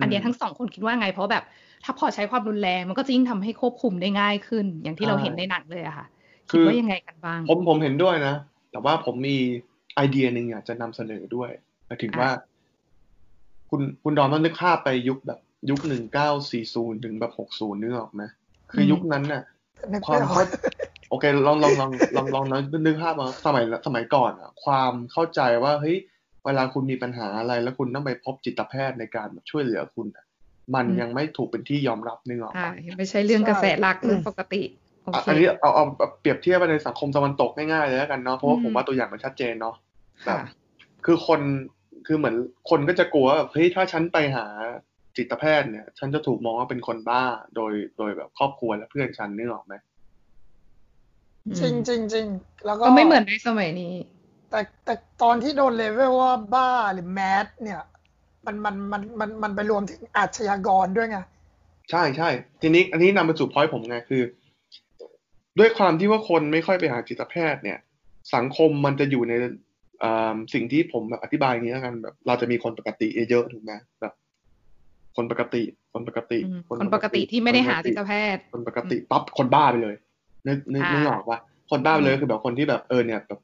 อันเนี้ยทั้งสองคนคิดว่าไง เพราะแบบ ถ้าพอใช้ความรุนแรงมันก็จะยิ่งทำให้ควบคุมได้ง่ายขึ้น อย่างที่เราเห็นในหนังเลยอะค่ะคิดว่ายังไงกันบ้าง ผมผมเห็นด้วยนะ แต่ว่าผมมีไอเดียหนึ่งอยากจะนำเสนอด้วยหมายถึงว่า คุณคุณดอมต้องนึกภาพไปยุคแบบยุคหนึ่งเก้าสี่ศูนย์ถึงแบบหกศูนย์นึกออกไหมคือยุคนั้นน่ะนึกควาไม่มออเข้ากโอเคลองลองลองลองลองนึกนึกภาพมาสมัยสมัยก่อนอะความเข้าใจว่าเฮ้ยเวลาคุณมีปัญหาอะไรแล้วคุณต้องไปพบจิตแพทย์ในการแบบช่วยเหลือคุณอะ มันอืมยังไม่ถูกเป็นที่ยอมรับนึกออกอ่าปะไม่ใช่เรื่องกระแสหลักเรื่องปกติโออะเคอันนี้เอาเอาเอาเปรียบเทียบไปในสังคมตะวันตกง่ายๆเลยแล้วกันเนาะเพราะว่าอืมผมว่าตัวอย่างมันชัดเจนเนาะแบบค่ะคือคนคือเหมือนคนก็จะกลัวว่าแบบเฮ้ยถ้าฉันไปหาจิตแพทย์เนี่ย ฉันจะถูกมองว่าเป็นคนบ้าโดยโดยแบบครอบครัวและเพื่อนฉันนึกออกไหมจริงจริงจริงแล้วก็ก็ไม่เหมือนในสมัยนี้ แต่แต่ตอนที่โดนเลเวลว่าบ้าหรือแมสเนี่ย มันมันมันมันมันไปรวมถึงอาชญากรด้วยไงใช่ใช่ทีนี้อันนี้นำมาสู่พอยต์ผมไงคือ ด้วยความที่ว่าคนไม่ค่อยไปหาจิตแพทย์เนี่ย สังคมมันจะอยู่ในอ่าสิ่งที่ผมแบบอธิบายอย่างนี้แล้วกันแบบ เราจะมีคนปกติเยอะๆถูกไหมแบบคนปกติ คนปกติอืมคนปกติที่ไม่ได้หาจิตแพทย์ คนปกติปั๊บคนบ้าไปเลยนึกนึกอ่านึนึกออกว่าคนบ้าไปเลยอืมคือแบบคนที่แบบเออเนี่ยแบบ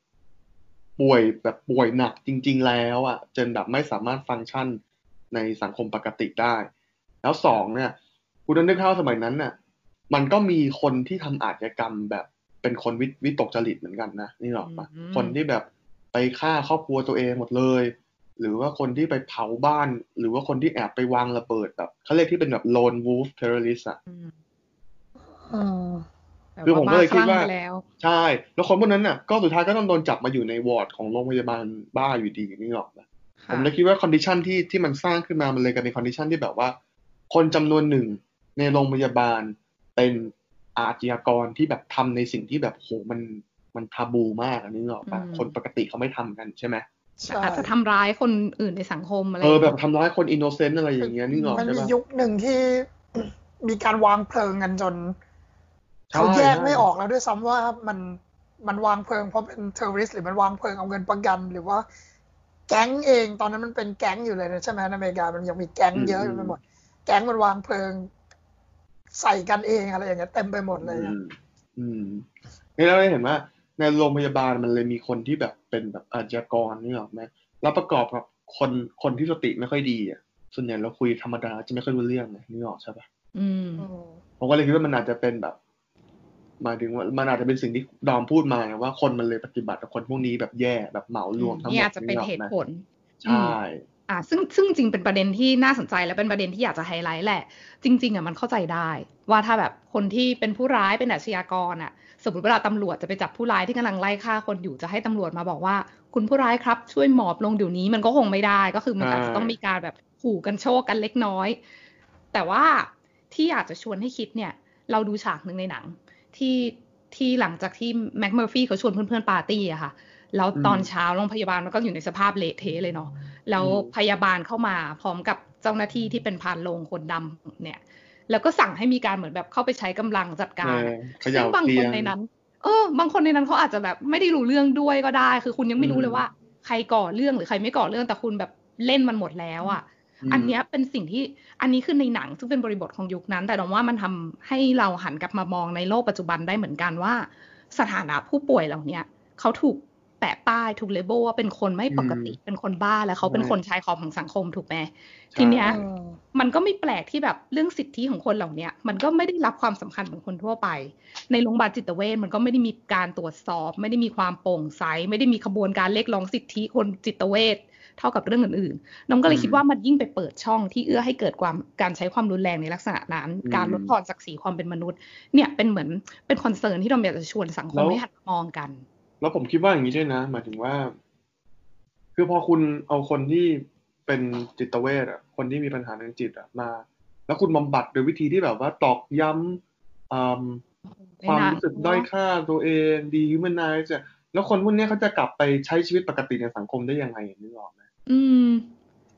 ป่วยแบบป่วยหนักจริง ๆ แล้วอะจนแบบไม่สามารถฟังก์ชัน ในสังคมปกติได้ แล้วสองเนี่ยคุณต้องนึกเข้าพสมัยนั้นน่ะ มันก็มีคนที่ทำอาชญากรรมแบบเป็นคนวิวิตกจริตเหมือนกันนะนี่หรอกปะอืมคนที่แบบไปฆ่าครอบครัวตัวเองหมดเลย หรือว่าคนที่ไปเผาบ้าน หรือว่าคนที่แอบไปวางระเบิดแบบเขาเรียกที่เป็นแบบ lone wolf terrorist อะอืมอืมแบบคือผมก็เลยคิดว่าบ้คลั่งไปแล้วใช่ แล้วคนพวกนั้นน่ะ ก็สุดท้ายก็ต้องโดนจับมาอยู่ในวอร์ดของโรงพยาบาลบ้าอยู่ดีนึกออกปะค่ะ ผมเลยคิดว่า condition ที่ที่มันสร้างขึ้นมามันเลยกลายเป็น condition ที่แบบว่า คนจำนวนหนึ่งในโรงพยาบาลเป็นอาชญากรที่แบบทำในสิ่งที่แบบโหมันมัน taboo มากอะนึกออกปะอืมคนปกติเขาไม่ทำกันใช่ไหมใช่อาจจะทำร้ายคนอื่นในสังคมอะไรเออแบบทำร้ายคน innocent อะไรอย่างเงี้ยนึกออกมันใช่มีปะยุคหนึ่งที่มีการวางเพลิงกันจนใช่เขาแยกใช่ไม่ออกแล้วด้วยซ้ำว่ามันมันวางเพลิงเพราะเป็น terrorist หรือมันวางเพลิงเอาเงินประกันหรือว่า แก๊งเองตอนนั้นมันเป็นแก๊งอยู่เลยนะใช่ไหมในอเมริกามันยังมีแก๊งเยอะไปหมด แก๊งมันวางเพลิง ใส่กันเองอะไรอย่างเงี้ยเต็มไปหมดเลยอือะมอืมนี่เราได้เห็นว่าในโรงพยาบาลมันเลยมีคนที่แบบเป็นแบบอาชญากรนี่หรอกไหมแล้วประกอบกับคนคนที่สติไม่ค่อยดีอะส่วนใหญ่เราคุยธรรมดาจะไม่ค่อยรู้เรื่องไงนี่หรอกใช่ปะอืมอืมผมก็เลยคิดว่ามันอาจจะเป็นแบบ หมายถึงว่ามันอาจจะเป็นสิ่งที่ดอมพูดมานะว่าคนมันเลยปฏิบัติกับคนพวกนี้แบบแย่แบบเหมารวมทั้งหมนี่ดอาจจะเป็นเหตุผลใช่อ่าซึ่งซึ่งจริงเป็นประเด็นที่น่าสนใจและเป็นประเด็นที่อยากจะไฮไลท์แหละ จริง ๆอะมันเข้าใจได้ ว่าถ้าแบบคนที่เป็นผู้ร้ายเป็นอาชญากรอะ สมมติเวลาตำรวจจะไปจับผู้ร้ายที่กำลังไล่ฆ่าคนอยู่จะให้ตำรวจมาบอกว่า คุณผู้ร้ายครับ ช่วยหมอบลงเดี๋ยวนี้มันก็คงไม่ได้ก็คือมันอาจจะต้องมีการแบบขู่กันโชคกันเล็กน้อย แต่ว่าที่อยากจะชวนให้คิดเนี่ย เราดูฉากหนึ่งในหนัง ที่ที่หลังจากที่แม็กเมอร์ฟี่เขาชวนเพื่อนๆปาร์ตี้อะค่ะ แล้วตอนเช้าโรงพยาบาลมันก็อยู่ในสภาพเละเทะเลยเนาะแล้วพยาบาลเข้ามาพร้อมกับเจ้าหน้าที่ที่เป็นพานโรงคนดำเนี่ย แล้วก็สั่งให้มีการเหมือนแบบเข้าไปใช้กำลังจัดการเออเขซึ่ย่างบางเตีคยนงในนั้น เออ บางคนในนั้นเขาอาจจะแบบไม่ได้รู้เรื่องด้วยก็ได้ คือคุณยังไม่รู้เลยว่า ใครก่อเรื่องหรือใครไม่ก่อเรื่องแต่คุณแบบเล่นมันหมดแล้วอะม อันเนี้ยเป็นสิ่งที่อันนี้คือในหนังซึ่งเป็นบริบทของยุคนั้น แต่เราว่ามันทำให้เราหันกลับมามองในโลกปัจจุบันได้เหมือนกันว่า สถานะผู้ป่วยเหล่าเนี้ยเขาถูกแปะป้ายถูกเลเบลว่าเป็นคนไม่ปกติเป็นคนบ้าแล้วเขาเป็นคนชายขอบของสังคมถูกไหมทีเนี้ยอืมมันก็ไม่แปลกที่แบบเรื่องสิทธิของคนเหล่าเนี้ยมันก็ไม่ได้รับความสำคัญเหมือนคนทั่วไป ในโรงพยาบาลจิตเวชมันก็ไม่ได้มีการตรวจสอบ ไม่ได้มีความโปร่งใส ไม่ได้มีขบวนการเรียกร้องสิทธิคนจิตเวช เท่ากับเรื่องอื่นๆน้องก็เลยคิดว่ามันยิ่งไปเปิดช่องที่เอื้อให้เกิดความการใช้ความรุนแรงในลักษณะนั้น การลดทอนศักดิ์ศรีความเป็นมนุษย์ เนี่ยเป็นเหมือนเป็น concern ที่เราอยากจะชวนสังคมให้หันมามองกัน แล้วผมคิดว่าอย่างนี้ด้วยนะหมายถึงว่า คือพอคุณเอาคนที่เป็นจิตเวชอะ คนที่มีปัญหาทางจิตอะมา แล้วคุณบำบัดโดยวิธีที่แบบว่าตอกย้ำอืมความรู้สึกด้อยค่าตัวเอง dehumanize อะแล้วคนพวกเนี้ยเขาจะกลับไปใช้ชีวิตปกติในสังคมได้ยังไงนึกออกไหม อืม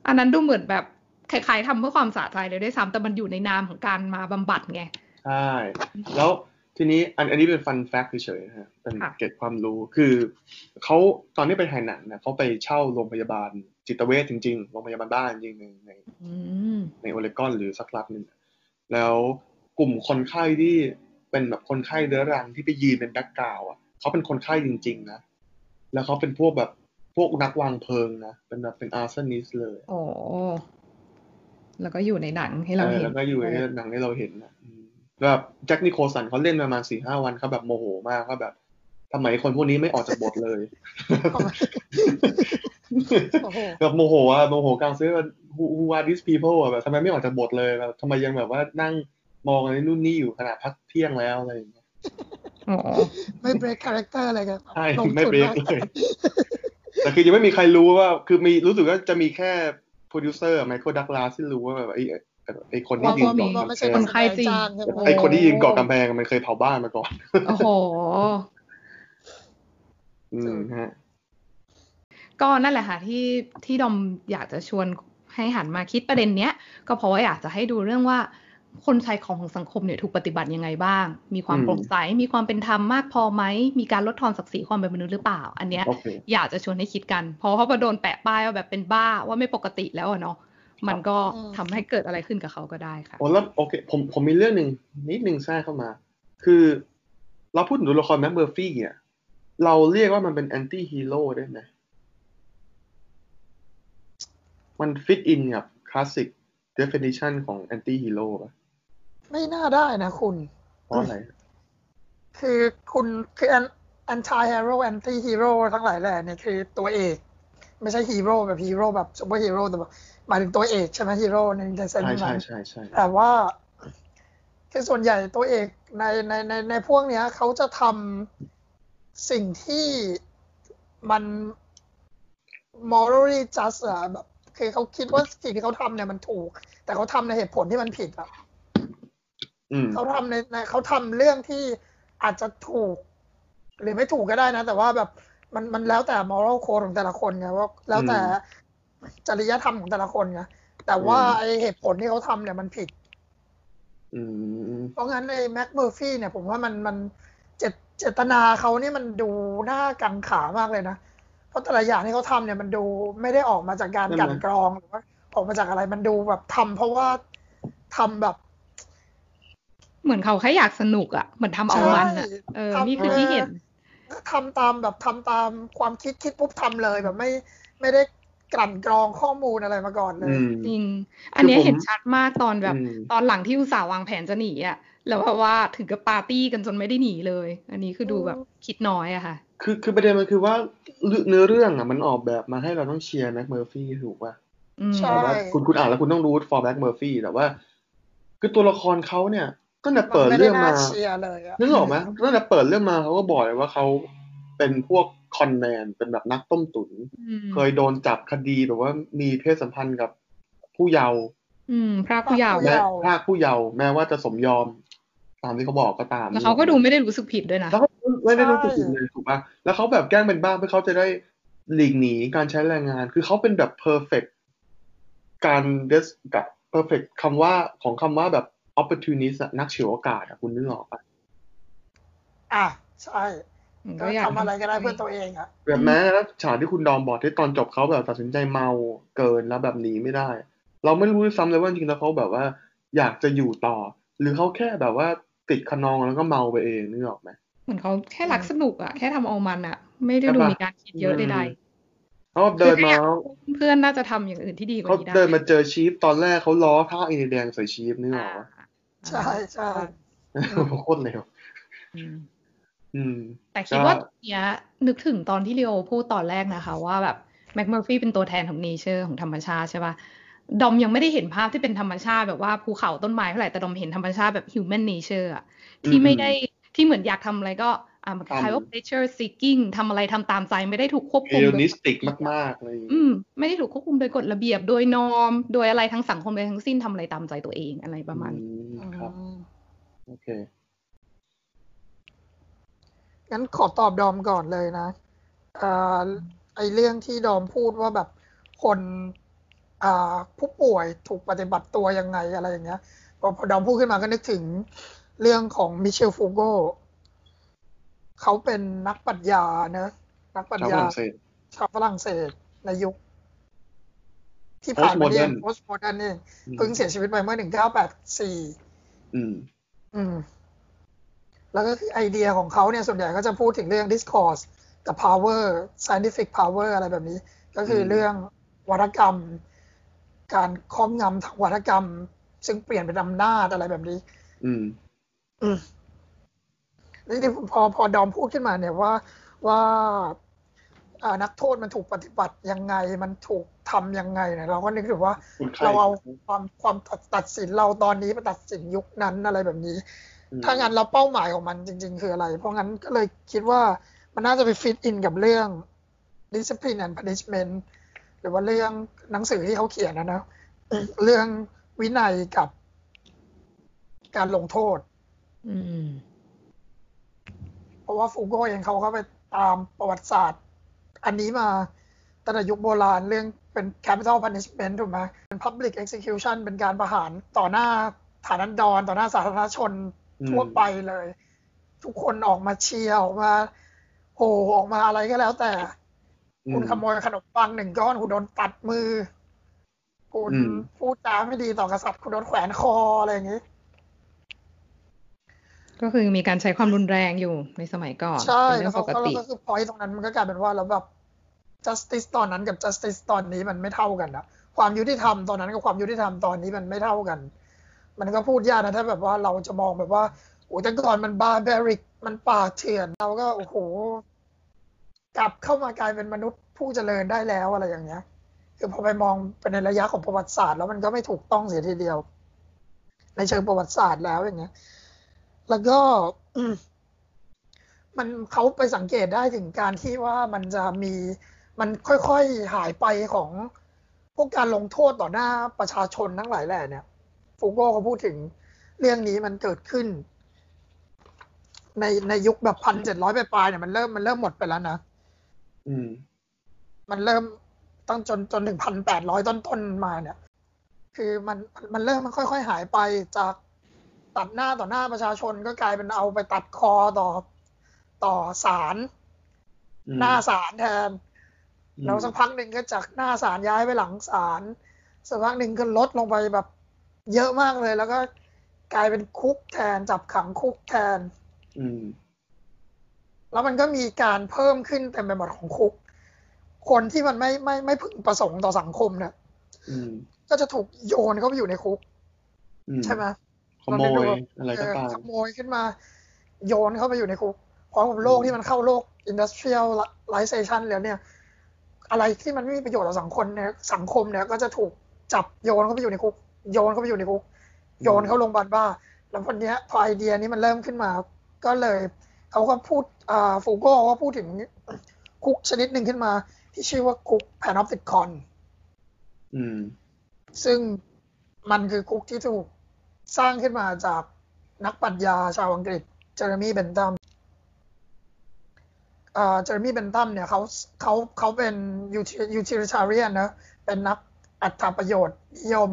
อันนั้นดูเหมือนแบบคล้ายๆทำเพื่อความสะใจเลยด้วยซ้ำแต่มันอยู่ในนามของการมาบำบัดไง ใช่ แล้วทีนี้อันอันนี้เป็น fun fact เฉยๆนะฮะเป็นค่ะเกร็ดความรู้คือเขาตอนที่ไปถ่ายหนังเนี่ยเขาไปเช่าโรงพยาบาลจิตเวชจริงๆโรงพยาบาลบ้าจริงๆในในอืมในโอเรกอนหรือสักรัฐหนึ่งแล้วกลุ่มคนไข้ที่เป็นแบบคนไข้เรื้อรังที่ไปยืนเป็น background อะเขาเป็นคนไข้จริง ๆ นะ แล้วเขาเป็นพวกแบบ พวกนักวางเพลิงนะ เป็นแบบเป็นอาร์เซนิสเลยโอ้แล้วก็อยู่ในหนังให้เราเออเห็นแล้วก็อยู่ในหนังให้เราเห็นนะอืมแบบแจ็คนิโคลสันเขาเล่นประมาณสี่ห้าวันเขาแบบโมโหมากเขาแบบทำไมคนพวกนี้ไม่ออกจากบทเลยโอ้โหแบบโมโหอะโมโหกลางซื้อว่า who who are these people อะแบบทำไมไม่ออกจากบทเลยแบบทำไมยังแบบว่านั่งมองอะไรนู่นนี่อยู่ขณะพักเที่ยงแล้วอะไรอย่างเงี้ยโอ้ไม่ break character อะไรกันใช่ลงทุนไม่เบรกากเลย แต่คือยังไม่มีใครรู้ว่า คือมีรู้สึกว่าจะมีแค่โปรดิวเซอร์ไมเคิลดักลาสที่รู้ว่าแบบไอ้ไอ้คนที่ยืนเกาะว่ากำไม่แพใช่งคนไข้จริงใช่ไหมไอ้คนที่ยืนเกาะกำแพงมันเคยเผาบ้านมาก่อน โอ้โห อืมฮะ ก็นั่นแหละค่ะที่ที่ดอมอยากจะชวนให้หันมาคิดประเด็นเนี้ย ก็เพราะว่าอยากจะให้ดูเรื่องว่า คนชายขอบของสังคมเนี่ยถูกปฏิบัติยังไงบ้าง มีความอืมโปร่งใส มีความเป็นธรรมมากพอไหม มีการลดทอนศักดิ์ศรีความเป็นมนุษย์หรือเปล่า อันเนี้ยโอเคอยากจะชวนให้คิดกัน เพราะเขาพอโดนแปะป้ายว่าแบบเป็นบ้าว่าไม่ปกติแล้วอะเนาะ มันก็ทำให้เกิดอะไรขึ้นกับเขาก็ได้ค่ะโอ้แล้วโอเค ผมผมมีเรื่องหนึ่งนิดหนึ่งแทรกเข้ามา คือเราพูดถึงตัวละครแม็กเมอร์ฟี่เนี่ย เราเรียกว่ามันเป็น anti hero ได้ไหมมันฟิตอินกับคลาสสิก definition ของแอนตี้ฮีโร่ป่ะ ไม่น่าได้นะคุณเพราะอะไรคือคุณคือ anti hero anti hero ทั้งหลายแหล่เนี่ยคือตัวเอก ไม่ใช่ฮีโร่แบบฮีโร่แบบซูเปอร์ฮีโร่แต่แบบหมายถึงตัวเอกใช่ไหมฮีโร่ในใน sense ใช่ใช่นั้นใช่ใช่แต่ว่าคือส่วนใหญ่ตัวเอกในในในในพวกเนี้ยเขาจะทำสิ่งที่มัน morally just อะแบบคือเขาคิดว่าสิ่งที่เขาทำเนี่ยมันถูก แต่เขาทำในเหตุผลที่มันผิดอะอืม เขาทำในในเขาทำเรื่องที่อาจจะถูก หรือไม่ถูกก็ได้นะ แต่ว่าแบบมันมันแล้วแต่ moral code ของแต่ละคนไงว่าแล้วแต่จริยธรรมของแต่ละคนไงแต่ว่าไอเหตุผลที่เขาทำเนี่ยมันผิดอืมเพราะงั้นไอ้แม็กเมอร์ฟี่เนี่ย ผมว่ามันมันเจตเจตนาเขานี่มันดูน่ากังขามากเลยนะ เพราะแต่ละอย่างที่เขาทำเนี่ยมันดูไม่ได้ออกมาจากการกลันกรองหรือว่าออกมาจากอะไรมันดูแบบทำเพราะว่าทำแบบ เหมือนเขาแค่อยากสนุกอะเหมือนทำเอาวันอะใช่เออทำนี่คือที่เห็นทำตามแบบทำตามความคิดคิดปุ๊บทำเลยแบบไม่ไม่ได้กลั่นกรองข้อมูลอะไรมาก่อนเลอืยมจริง อันเนี้ยคือผมเห็นชัดมากตอนแบบอืมตอนหลังที่อุตส่าห์วางแผนจะหนีอะแล้วแบบว่าถึงกับปาร์ตี้กันจนไม่ได้หนีเลย อันนี้คือดูแบบคิดน้อยอะค่ะ คือคือประเด็นมันคือว่าเรื่องเนื้อเรื่องอะมันออกแบบมาให้เราต้องเชียร์แม็กเมอร์ฟี่ถูกป่ะอืมใช่แต่ว่าคุณคุณอ่านแล้วคุณต้องรู้ for แม็กเมอร์ฟี่แต่ว่า คือตัวละครเขาเนี่ย ตั้งแต่เปิดไม่ได้เรื่องน่ามาเชียร์เลยอะนึกออกไหมตั้งแต่เปิดเรื่องมาเขาก็บอกเลยว่าเขาเป็นพวก con man เป็นแบบนักต้มตุ๋นอืมเคยโดนจับคดีแบบว่ามีเพศสัมพันธ์กับผู้เยาว์อืมพระผู้เยาว์แม้ภาคผู้เยาว์แม้ว่าจะสมยอม ตามที่เขาบอกก็ตามแล้วเขาก็ดูไม่ได้รู้สึกผิดด้วยนะแล้วเขาไม่ได้รู้สึกผิดเลยถูกป่ะแล้วเขาแบบแกล้งเป็นบ้าเพื่อเขาจะได้หลีกหนีการใช้แรงงาน คือเขาเป็นแบบ perfect การ des กับ perfect คำว่าของคำว่าแบบ opportunist อะนักเฉวยโอกาสอะคุณนึกออกปะอะใช่อืมก็ก็อยากทำอะไรก็ได้เพื่อตัวเองอะแบบแม้แล้วฉากที่คุณดอมบอกที่ตอนจบเขาแบบตัดสินใจเมาเกินแล้วแบบหนีไม่ได้ เราไม่รู้ด้วยซ้ำเลยว่าจริงๆแล้วเขาแบบว่า อยากจะอยู่ต่อ หรือเขาแค่แบบว่าติดขนองแล้วก็เมาไปเองนึกออกไหมเหมือนเขาแค่รักสนุกอะแค่ทำเอามันอะไม่ได้ดูใช่ปะมีการคิดเยอะอืมใดเขาเดินมาๆเพื่อนน่าจะทำอย่างอื่นที่ดีกว่าเขานี้ได้เดินมาเจอชีฟตอนแรกเขาล้อท่าอินเดียแดงใส่ชีฟนึกออกปะ ใช่ใช่โคตรเร็วอืมอืมแต่คิดว่าตรงเนี้ยนึกถึงตอนที่ลีโอพูดตอนแรกนะคะ ว่าแบบแม็กเมอร์ฟี่เป็นตัวแทนของ nature ของธรรมชาติใช่ป่ะดอมยังไม่ได้เห็นภาพที่เป็นธรรมชาติแบบว่าภูเขาต้นไม้เท่าไหร่แต่ดอมเห็นธรรมชาติแบบ human nature อะที่ไม่ได้ที่เหมือนอยากทำอะไรก็ อ่ามันคล้ายๆว่า pleasure seeking ทำอะไรทำตามใจไม่ได้ถูกควบเอคุมลโดยนิสติกมากๆอะไรอย่างอืเงี้ยมไม่ได้ถูกควบคุมโดยกฎระเบียบโดย norm โดยอะไรทั้งสังคมโดยทั้งสิ้นทำอะไรตามใจตัวเองอะไรประมาณนี้อืมครับอืมโอเคงั้นขอตอบดอมก่อนเลยนะอ่าไอเรื่องที่ดอมพูดว่าแบบคนอ่าผู้ป่วยถูกปฏิบัติตัวยังไงอะไรอย่างเงี้ยพอพอดอมพูดขึ้นมาก็นึกถึงเรื่องของมิเชลฟูโก เขาเป็นนักปรัชญาเนอะนักปรัชชาวฝญารั่งเศสชาวฝรั่งเศสในยุค ที่ผ่านมาเนี่ย Postmodern โพสต์โมเดิร์นเองอืมเพิ่งเสียชีวิตไปเมื่อหนึ่งเก้าแปดสี่อืมอืมแล้วก็คือไอเดียของเขาเนี่ยส่วนใหญ่ก็จะพูดถึงเรื่อง discourse กับ power scientific power อะไรแบบนี้ ก็คืออมเรื่องวัฒกรรม การครอบงำทางวัฒกรรม ซึ่งเปลี่ยนเป็นอำนาจอะไรแบบนี้ อืม อืม แล้วที่พอพอดอมพูดขึ้นมาเนี่ยว่าว่าอ่านักโทษมันถูกปฏิบัติยังไง มันถูกทำยังไงเนี่ยเราก็นึกถึงว่าคุณใครเราเอาความความตัดตัดสินเราตอนนี้มาตัดสินยุคนั้นอะไรแบบนี้อืมถ้างั้นเราเป้าหมายของมันจริง ๆ คืออะไร เพราะงั้นก็เลยคิดว่ามันน่าจะไปฟิตอินกับเรื่อง discipline and punishment หรือว่าเรื่องหนังสือที่เขาเขียนนะนะเรื่องวินัยกับการลงโทษ อืม เพราะว่าฟูโกเองเขาก็ไปตามประวัติศาสตร์ อันนี้มาตั้งแต่ยุคโบราณเรื่องเป็น capital punishment ถูกไหมเป็น public execution เป็นการประหารต่อหน้าฐานันดร ต่อหน้าสาธารณชนทั่วไปเลย ทุกคนออกมาเชียร์ออกมาโห่ออกมาอะไรก็แล้วแต่ คุณขโมยขนมปังหนึ่งก้อนคุณโดนตัดมือ คุณพูดจาไม่ดีต่อกษัตริย์คุณโดนแขวนคออะไรอย่างนี้ ก็คือมีการใช้ความรุนแรงอยู่ในสมัยก่อนใช่เป็นเรื่แล้อวงปเขากก็ติก็คือพอยตรงนั้นมันก็กลายเป็นว่าแล้วแบบ justice ตอนนั้นกับ justice ตอนนี้มันไม่เท่ากันนะความยุติธรรมตอนนั้นกับความยุติธรรมตอนนี้มันไม่เท่ากัน มันก็พูดยากนะถ้าแบบว่าเราจะมองแบบว่าโอ้แต่ก่อนมันบาร์เบริกมันป่าเถื่อนเราก็โอ้โหกลับเข้ามากลายเป็นมนุษย์ผู้เจริญได้แล้วอะไรอย่างเงี้ย คือพอไปมองเป็นในระยะของประวัติศาสตร์ แล้วมันก็ไม่ถูกต้องเสียทีเดียว ในเชิงประวัติศาสตร์แล้วอย่างเงี้ย แล้วก็อืมมันเขาไปสังเกตได้ถึงการที่ว่ามันจะมีมันค่อยๆหายไปของพวกการลงโทษต่อหน้าประชาชนทั้งหลายแหล่เนี่ยฟูโก้เขาพูดถึงเรื่องนี้มันเกิดขึ้น ในในยุคแบบพันเจ็ดร้อยปลายๆเนี่ยมันเริ่มมันเริ่มหมดไปแล้วนะอืม มันเริ่มตั้งจนจนถึงพันแปดร้อยต้นๆมาเนี่ย คือมันมันเริ่มมันค่อยๆหายไปจาก ตัดหน้าต่อหน้าประชาชนก็กลายเป็นเอาไปตัดคอต่อต่อศาลอืมหน้าศาลแทนอืมแล้วสักพักหนึ่งก็จากหน้าศาลย้ายไปหลังศาลสักพักหนึ่งก็ลดลงไปแบบเยอะมากเลย แล้วก็กลายเป็นคุกแทนจับขังคุกแทนอืมแล้วมันก็มีการเพิ่มขึ้นเต็มไปหมดของคุก คนที่มันไม่ไม่ไม่พึงประสงค์ต่อสังคมเนี่ยอืมก็จะถูกโยนเข้าไปอยู่ในคุกอืมใช่ไหม ขโมยอะไรก็ตามเขโมยขึ้นมา โยนเข้าไปอยู่ในคุกพร้อมกับโลกที่มันเข้าโลก industrialization แล้วเนี่ย อะไรที่มันไม่มีประโยชน์ต่อสังคมเนี่ยสังคมเนี่ยก็จะถูกจับโยนเข้าไปอยู่ในคุก โยนเข้าไปอยู่ในคุก โยนเข้าโรงพยาบาลบ้า แล้ววันเนี้ยพอไอเดียนี้มันเริ่มขึ้นมา ก็เลยเขาก็พูดอ่าฟูโก้ก็พูดถึงคุกชนิดหนึ่งขึ้นมา ที่ชื่อว่าคุก panopticon อืมซึ่งมันคือคุกที่ถูก สร้างขึ้นมาจากนักปรัชญาชาวอังกฤษเจอร์มีเบนตัมเจอร์มีเบนตัมเนี่ยเขาเขาเขาเป็น utilitarian นะเป็นนักอรรถประโยชน์นิยม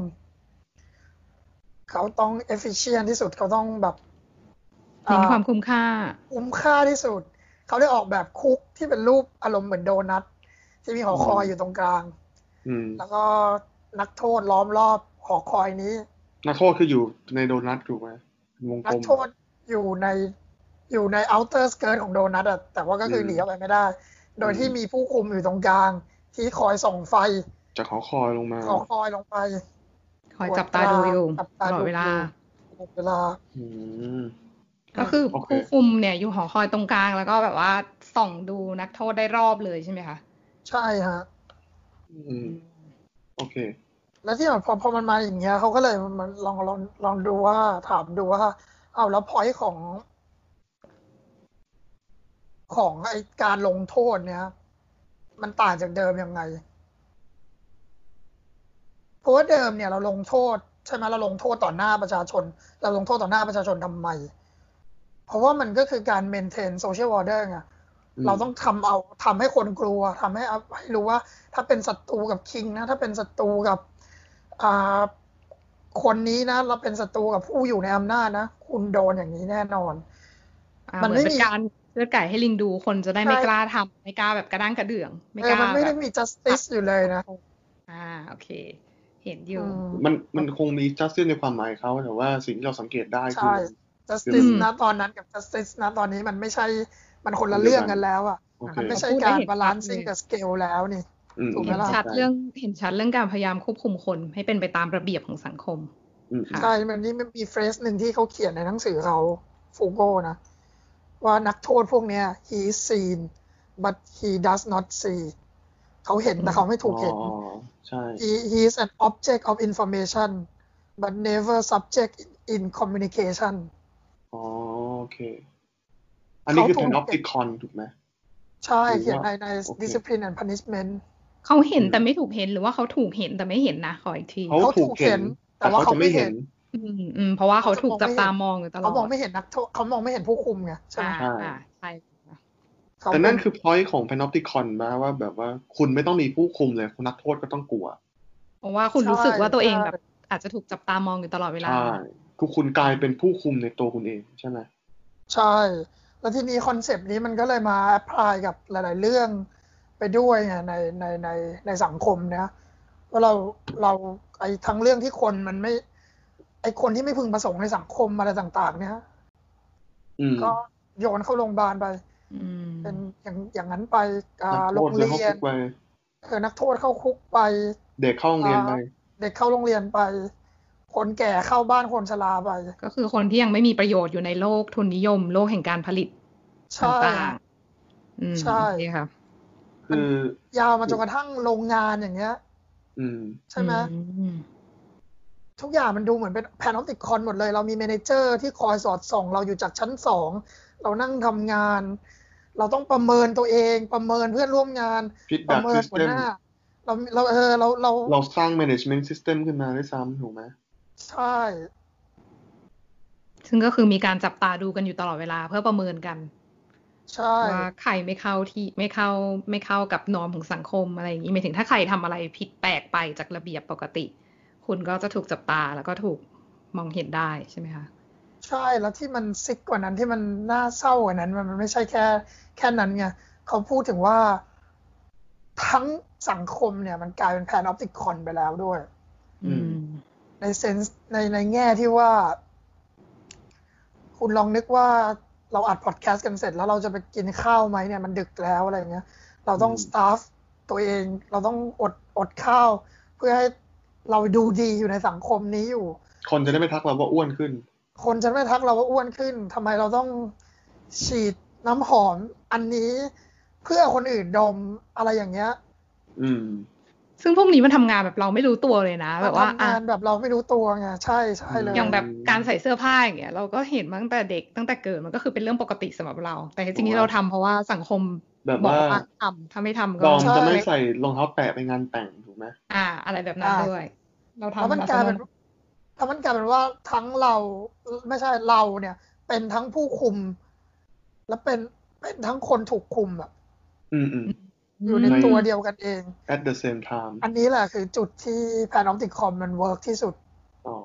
เขาต้อง efficient ที่สุดเขาต้องแบบเน้นความคุ้มค่า คุ้มค่าที่สุด เขาได้ออกแบบคุกที่เป็นรูปอารมณ์เหมือนโดนัท ที่มีหอคอยอยู่ตรงกลางอืมแล้วก็นักโทษล้อมรอบหอคอยนี้ นักโทษคืออยู่ในโดนัทถูกไหมวงนักลกมโทษอยู่ในอยู่ใน outer skirt ของโดนัทอะแต่ว่าก็คือมหนีออกไปไม่ได้ โดยที่อืมมีผู้คุมอยู่ตรงกลาง ที่คอยส่องไฟ จากหอคอยลงมาขอคอยลงไป คอยจับตาดูอยู่จับตตาลอดดูเวลาตลอดเวลาอืมก็คือโอเคผู้คุมเนี่ยอยู่หอคอยตรงกลางแล้วก็แบบว่าส่องดูนักโทษได้รอบเลยใช่ไหมคะ ใช่ฮะ อืม โอเค แล้วที่แบบพอพอมันมาอย่างเงี้ยเขาก็เลยมันลองลองลองดูว่าถามดูว่า เอาแล้วพอยของ ของไอการลงโทษเนี่ย มันต่างจากเดิมยังไงเพราะว่าเดิมเนี่ยเราลงโทษ ใช่ไหมเราลงโทษต่อหน้าประชาชน เราลงโทษต่อหน้าประชาชนทำไม เพราะว่ามันก็คือการ maintain social order ไงอืมเราต้องทำเอาทำให้คนกลัวทำให้เอาให้รู้ว่า ถ้าเป็นศัตรูกับคิงนะ ถ้าเป็นศัตรูกับอ่า คนนี้นะ เราเป็นศัตรูกับผู้อยู่ในอำนาจนะ คุณโดนอย่างนี้แน่นอนอ่ามันเหมือนไม่เป็มีนการเลือดไก่ให้ลิงดูคนจะได้ไม่ใช่กล้าทำไม่กล้าแบบกระด้างกระเดื่อง ไม่เอกอล้ามันไม่แบได้บมี justice อยู่เลยนะ อ่าโอเค เห็นอยู่อืมมันมันคงมี justice ในความหมายเขาแต่ว่าสิ่งที่เราสังเกตได้คืใช่อ justice อืมนะตอนนั้นกับ justice นะตอนนี้มันไม่ใช่มันคนละเรื่องกันแล้วอะโอเคมันไม่ใช่พูดได้การเห็นชัด balancing เลย the scale แล้วนี่อืม ถูกไหมเห็นล่ะชัดเรื่องเห็นชัดเรื่องการพยายามควบคุมคนให้เป็นไปตามระเบียบของสังคมอืมค่ะใช่มันนี่มันมีเฟรสหนึ่งที่เขาเขียนในหนังสือเขาฟูโกนะ ว่านักโทษพวกเนี้ย he is seen but he does not see เขาเห็นแต่เขาไม่ถูกเห็นอ๋อใช่ he he is an object of information but never subject in, in communication อ๋อโอเค อันนี้คือเขาถูก panopticon ถูกไหมใช่หรือว่าเขียนในในโอเค discipline and punishment เขาเห็นแต่ไม่ถูกเห็นหรือว่าเขาถูกเห็นแต่ไม่เห็นนะขออีกทีเขาเขาถูถูกกเห็นเห็นแต่แต่ว่าเขาจะไม่เขาไม่เห็เห็นนอืมอืมเพราะว่าเขาเขาจะถูกมองจับไม่เห็นตามองอยู่ตลอดเขามองไม่เห็นนักโทษเขามองไม่เห็นผู้คุมไงใช่ไหมอ่าใช่อ่าใช่เขาแต่นั่นเป็คือ point ของ panopticon มาว่าแบบว่าคุณไม่ต้องมีผู้คุมเลยคุณนักโทษก็ต้องกลัว เพราะว่าคุณรู้สึกว่าตัวเองใช่แบบอาจจะถูกจับตามองอยู่ตลอดเวลาใช่คือคุณกลายเป็นผู้คุมในตัวคุณเองใช่ไหมใช่ แล้วทีนี้ concept นี้มันก็เลยมา apply กับหลาย ๆ เรื่อง ไปด้วยไงในในในในสังคมเนี้ยว่าเราเราไอ้ทั้งเรื่องที่คนมันไม่ ไอ้คนที่ไม่พึงประสงค์ในสังคมอะไรต่าง ๆ เนี้ยอืมก็โยนเข้าโรงพยาบาลไปอืมเป็นอย่างอย่างนั้นไปอ่านักโรโทษงเลยเรีเข้ายนคุกไปเออนักโทษเข้าคุกไป เด็กเข้าโรงเรียนไป เด็กเข้าโรงเรียนไป คนแก่เข้าบ้านคนชราไป ก็คือคนที่ยังไม่มีประโยชน์อยู่ในโลกทุนนิยม โลกแห่งการผลิตใช่ต่างๆอืมใช่โอเคค่ะ คือยาวมาจนกระทั่งโรงงานอย่างเงี้ย อืม ใช่ไหมอืมทุกอย่างมันดูเหมือนเป็น panopticon หมดเลย เรามี manager ที่คอยสอดส่อง เราอยู่จากชั้นสอง เรานั่งทำงาน เราต้องประเมินตัวเอง ประเมินเพื่อนร่วมงาน ประ feedback เมินหัว system หน้า เราเราเออเราเรา เราสร้าง management system ขึ้นมาด้วยซ้ำถูกไหมใช่ ซึ่งก็คือมีการจับตาดูกันอยู่ตลอดเวลาเพื่อประเมินกัน ใช่ว่าใครไม่เข้าที่ไม่เข้าไม่เข้ากับนอมของสังคมอะไรอย่างนี้หมายถึงถ้าใครทำอะไรผิดแปลกไปจากระเบียบปกติ คุณก็จะถูกจับตาแล้วก็ถูกมองเห็นได้ใช่ไหมคะใช่แล้วที่มันซิกกว่านั้นที่มันน่าเศร้ากว่านั้น มันมันไม่ใช่แค่แค่นั้นไงเขาพูดถึงว่าทั้งสังคมเนี่ย มันกลายเป็นแพนออปติคอนไปแล้วด้วยอืมในเซนส์ในในแง่ที่ว่า คุณลองนึกว่า เราอัดพอดแคสต์กันเสร็จแล้วเราจะไปกินข้าวไหมเนี่ยมันดึกแล้วอะไรเงี้ย เราต้องอืมสตาฟตัวเองเราต้องอดอดข้าว เพื่อให้เราดูดีอยู่ในสังคมนี้อยู่ คนจะได้ไม่ทักเราว่าอ้วนขึ้น คนจะไม่ทักเราว่าอ้วนขึ้นทำไมเราต้องฉีดน้ำหอมอันนี้เพื่อคนอื่นดมอะไรอย่างเงี้ย อืม ซึ่งพวกนี้มันทำงานแบบเราไม่รู้ตัวเลยนะ แบบว่าทำอะงานแบบเราไม่รู้ตัวไงใช่ใช่เลยอย่างแบบการใส่เสื้อผ้าอย่างเงี้ยเราก็เห็นมาตั้งแต่เด็กตั้งแต่เกิดมันก็คือเป็นเรื่องปกติสำหรับเรา แต่จริงๆที่เราทำเพราะว่าสังคมแบบบอกว่าว่าทำถ้าไม่ทำก็ดอมจะไม่ใส่รองเท้าแตะไปงานแต่งถูกไหมอ่า อะไรแบบนั้นด้วย เราทำแล้วมันกลายเป็นแล้วมันกลายเป็นว่าทั้งเราไม่ใช่เราเนี่ย เป็นทั้งผู้คุม และเป็นเป็นทั้งคนถูกคุมแบบอืมอืม อยู่ในตัวเดียวกันเอง at the same time อันนี้แหละคือจุดที่ panopticon มัน work ที่สุดอ๋อ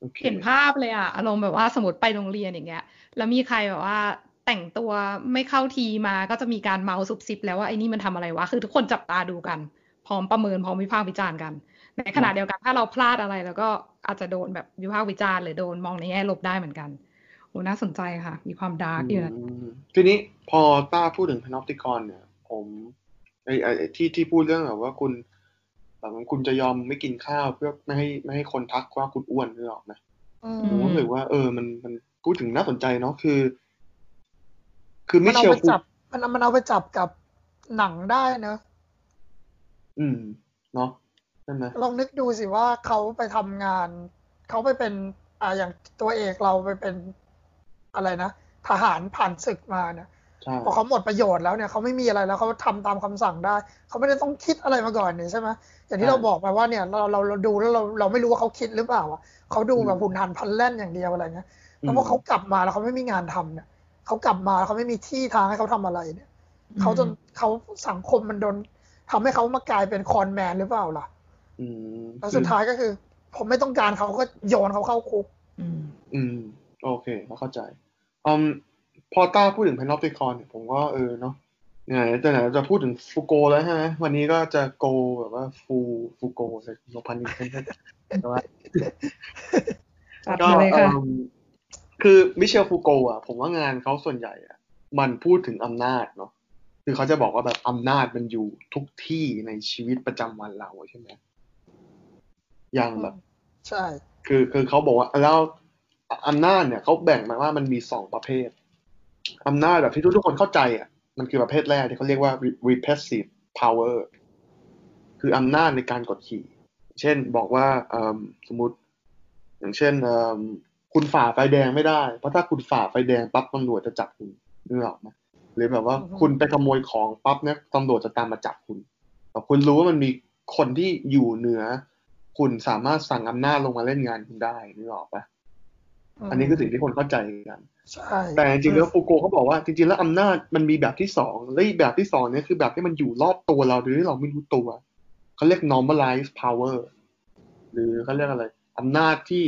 โอเคเห็นภาพเลยอะอารมณ์แบบว่าสมมติไปโรงเรียนอย่างเงี้ย แล้วมีใครแบบว่าแต่งตัวไม่เข้าทีมาก็จะมีการเมาท์ซุบซิบแล้วว่าไอ้นี่มันทำอะไรวะ คือทุกคนจับตาดูกัน พร้อมประเมินพร้อมวิพากษ์วิจารณ์กัน ในขณะเดียวกันถ้าเราพลาดอะไร แล้วก็อาจจะโดนแบบวิพากษ์วิจารณ์หรือโดนมองในแง่ลบได้เหมือนกันโอ้น่าสนใจค่ะ มีความดาร์กอยู่นะอืมทีนี้พอต้าพูดถึง panopticon เนี่ย ผมไอ้ไอ้ไอ้ที่ที่พูดเรื่องแบบว่าคุณแบบว่าคุณจะยอมไม่กินข้าวเพื่อไม่ให้ไม่ให้คนทักว่าคุณอ้วนนึกออกไหมอืมผมรู้สึกว่า เออ มันมันพูดถึงน่าสนใจเนาะคือ คือมิมันเอาเชลไปจับมันเอามันเอาไปจับกับหนังได้เนอะอืม เนาะใช่ไหมลองนึกดูสิว่าเขาไปทำงาน เขาไปเป็น อ่าอย่างตัวเอกเราไปเป็นอะไรนะทหารผ่านศึกมาเนี่ยใช่ พอเขาหมดประโยชน์แล้วเนี่ยเขาไม่มีอะไรแล้วเขาทำตามคำสั่งได้เขาไม่ได้ต้องคิดอะไรมาก่อนเนี่ยใช่ไหมอย่างที่เราบอกไปว่าเนี่ยเราเราเราดูแล้วเราเราไม่รู้ว่าเขาคิดหรือเปล่าอะเขาดูแบบหุ่นหันพลันแล่นอย่างเดียวอะไรเงี้ยแล้วพอเขากลับมาแล้วเขาไม่มีงานทำเนี่ยเขากลับมาแล้วเขาไม่มีที่ทางให้เขาทำอะไรเนี่ยเขาจนเขาสังคมมันโดนทำให้เขามากลายเป็นคอนแมนหรือเปล่าล่ะอืมแล้วสุดท้ายก็คือ ผมไม่ต้องการเขาก็โยนเขาเข้าคุก อืมอืมโอเคเข้าใจอืม พอต้าพูดถึง panopticon เนี่ยผมก็เออเนาะไหนจะไหนจะพูดถึงฟูโกแล้วใช่ไหมวันนี้ก็จะโกแบบว่าฟูฟูโกเลยโนพันนิเทนแต่ว่าจัดก็มาเลยค่ะเอิ่มคือมิเชลฟูโกะอะ ผมว่างานเขาส่วนใหญ่อะ มันพูดถึงอำนาจเนาะคือเขาจะบอกว่าแบบอำนาจมันอยู่ทุกที่ในชีวิตประจำวันเราใช่ไหมอย่างแบบ ใช่ คือคือเขาบอกว่าแล้วอำนาจเนี่ยเขาแบ่งมาว่ามันมีสองประเภท อำนาจแบบที่ทุกๆคนเข้าใจอะมันคือประเภทแรกที่เขาเรียกว่า repressive power คืออำนาจในการกดขี่ เช่นบอกว่าเอิ่มสมมติ อย่างเช่นเอิ่มคุณฝ่าไฟแดงไม่ได้ เพราะถ้าคุณฝ่าไฟแดงปั๊บตำรวจจะจับคุณนึกออกไหมหรือแบบว่าคุณไปขโมยของปั๊บเนี่ยตำรวจจะตามมาจับคุณแต่คุณรู้ว่ามันมีคนที่อยู่เหนือ คุณสามารถสั่งอำนาจลงมาเล่นงานคุณได้นึกออกปะอันนี้คือสิ่งที่คนเข้าใจกัน ใช่แต่จริงๆแล้วฟูโกเขาบอกว่าจริงๆแล้วอำนาจมันมีแบบที่สองและอีกแบบที่สองเนี่ยคือแบบที่มันอยู่รอบตัวเราโดยที่เราไม่รู้ตัวเขาเรียก normalize power หรือเขาเรียกอะไรอำนาจที่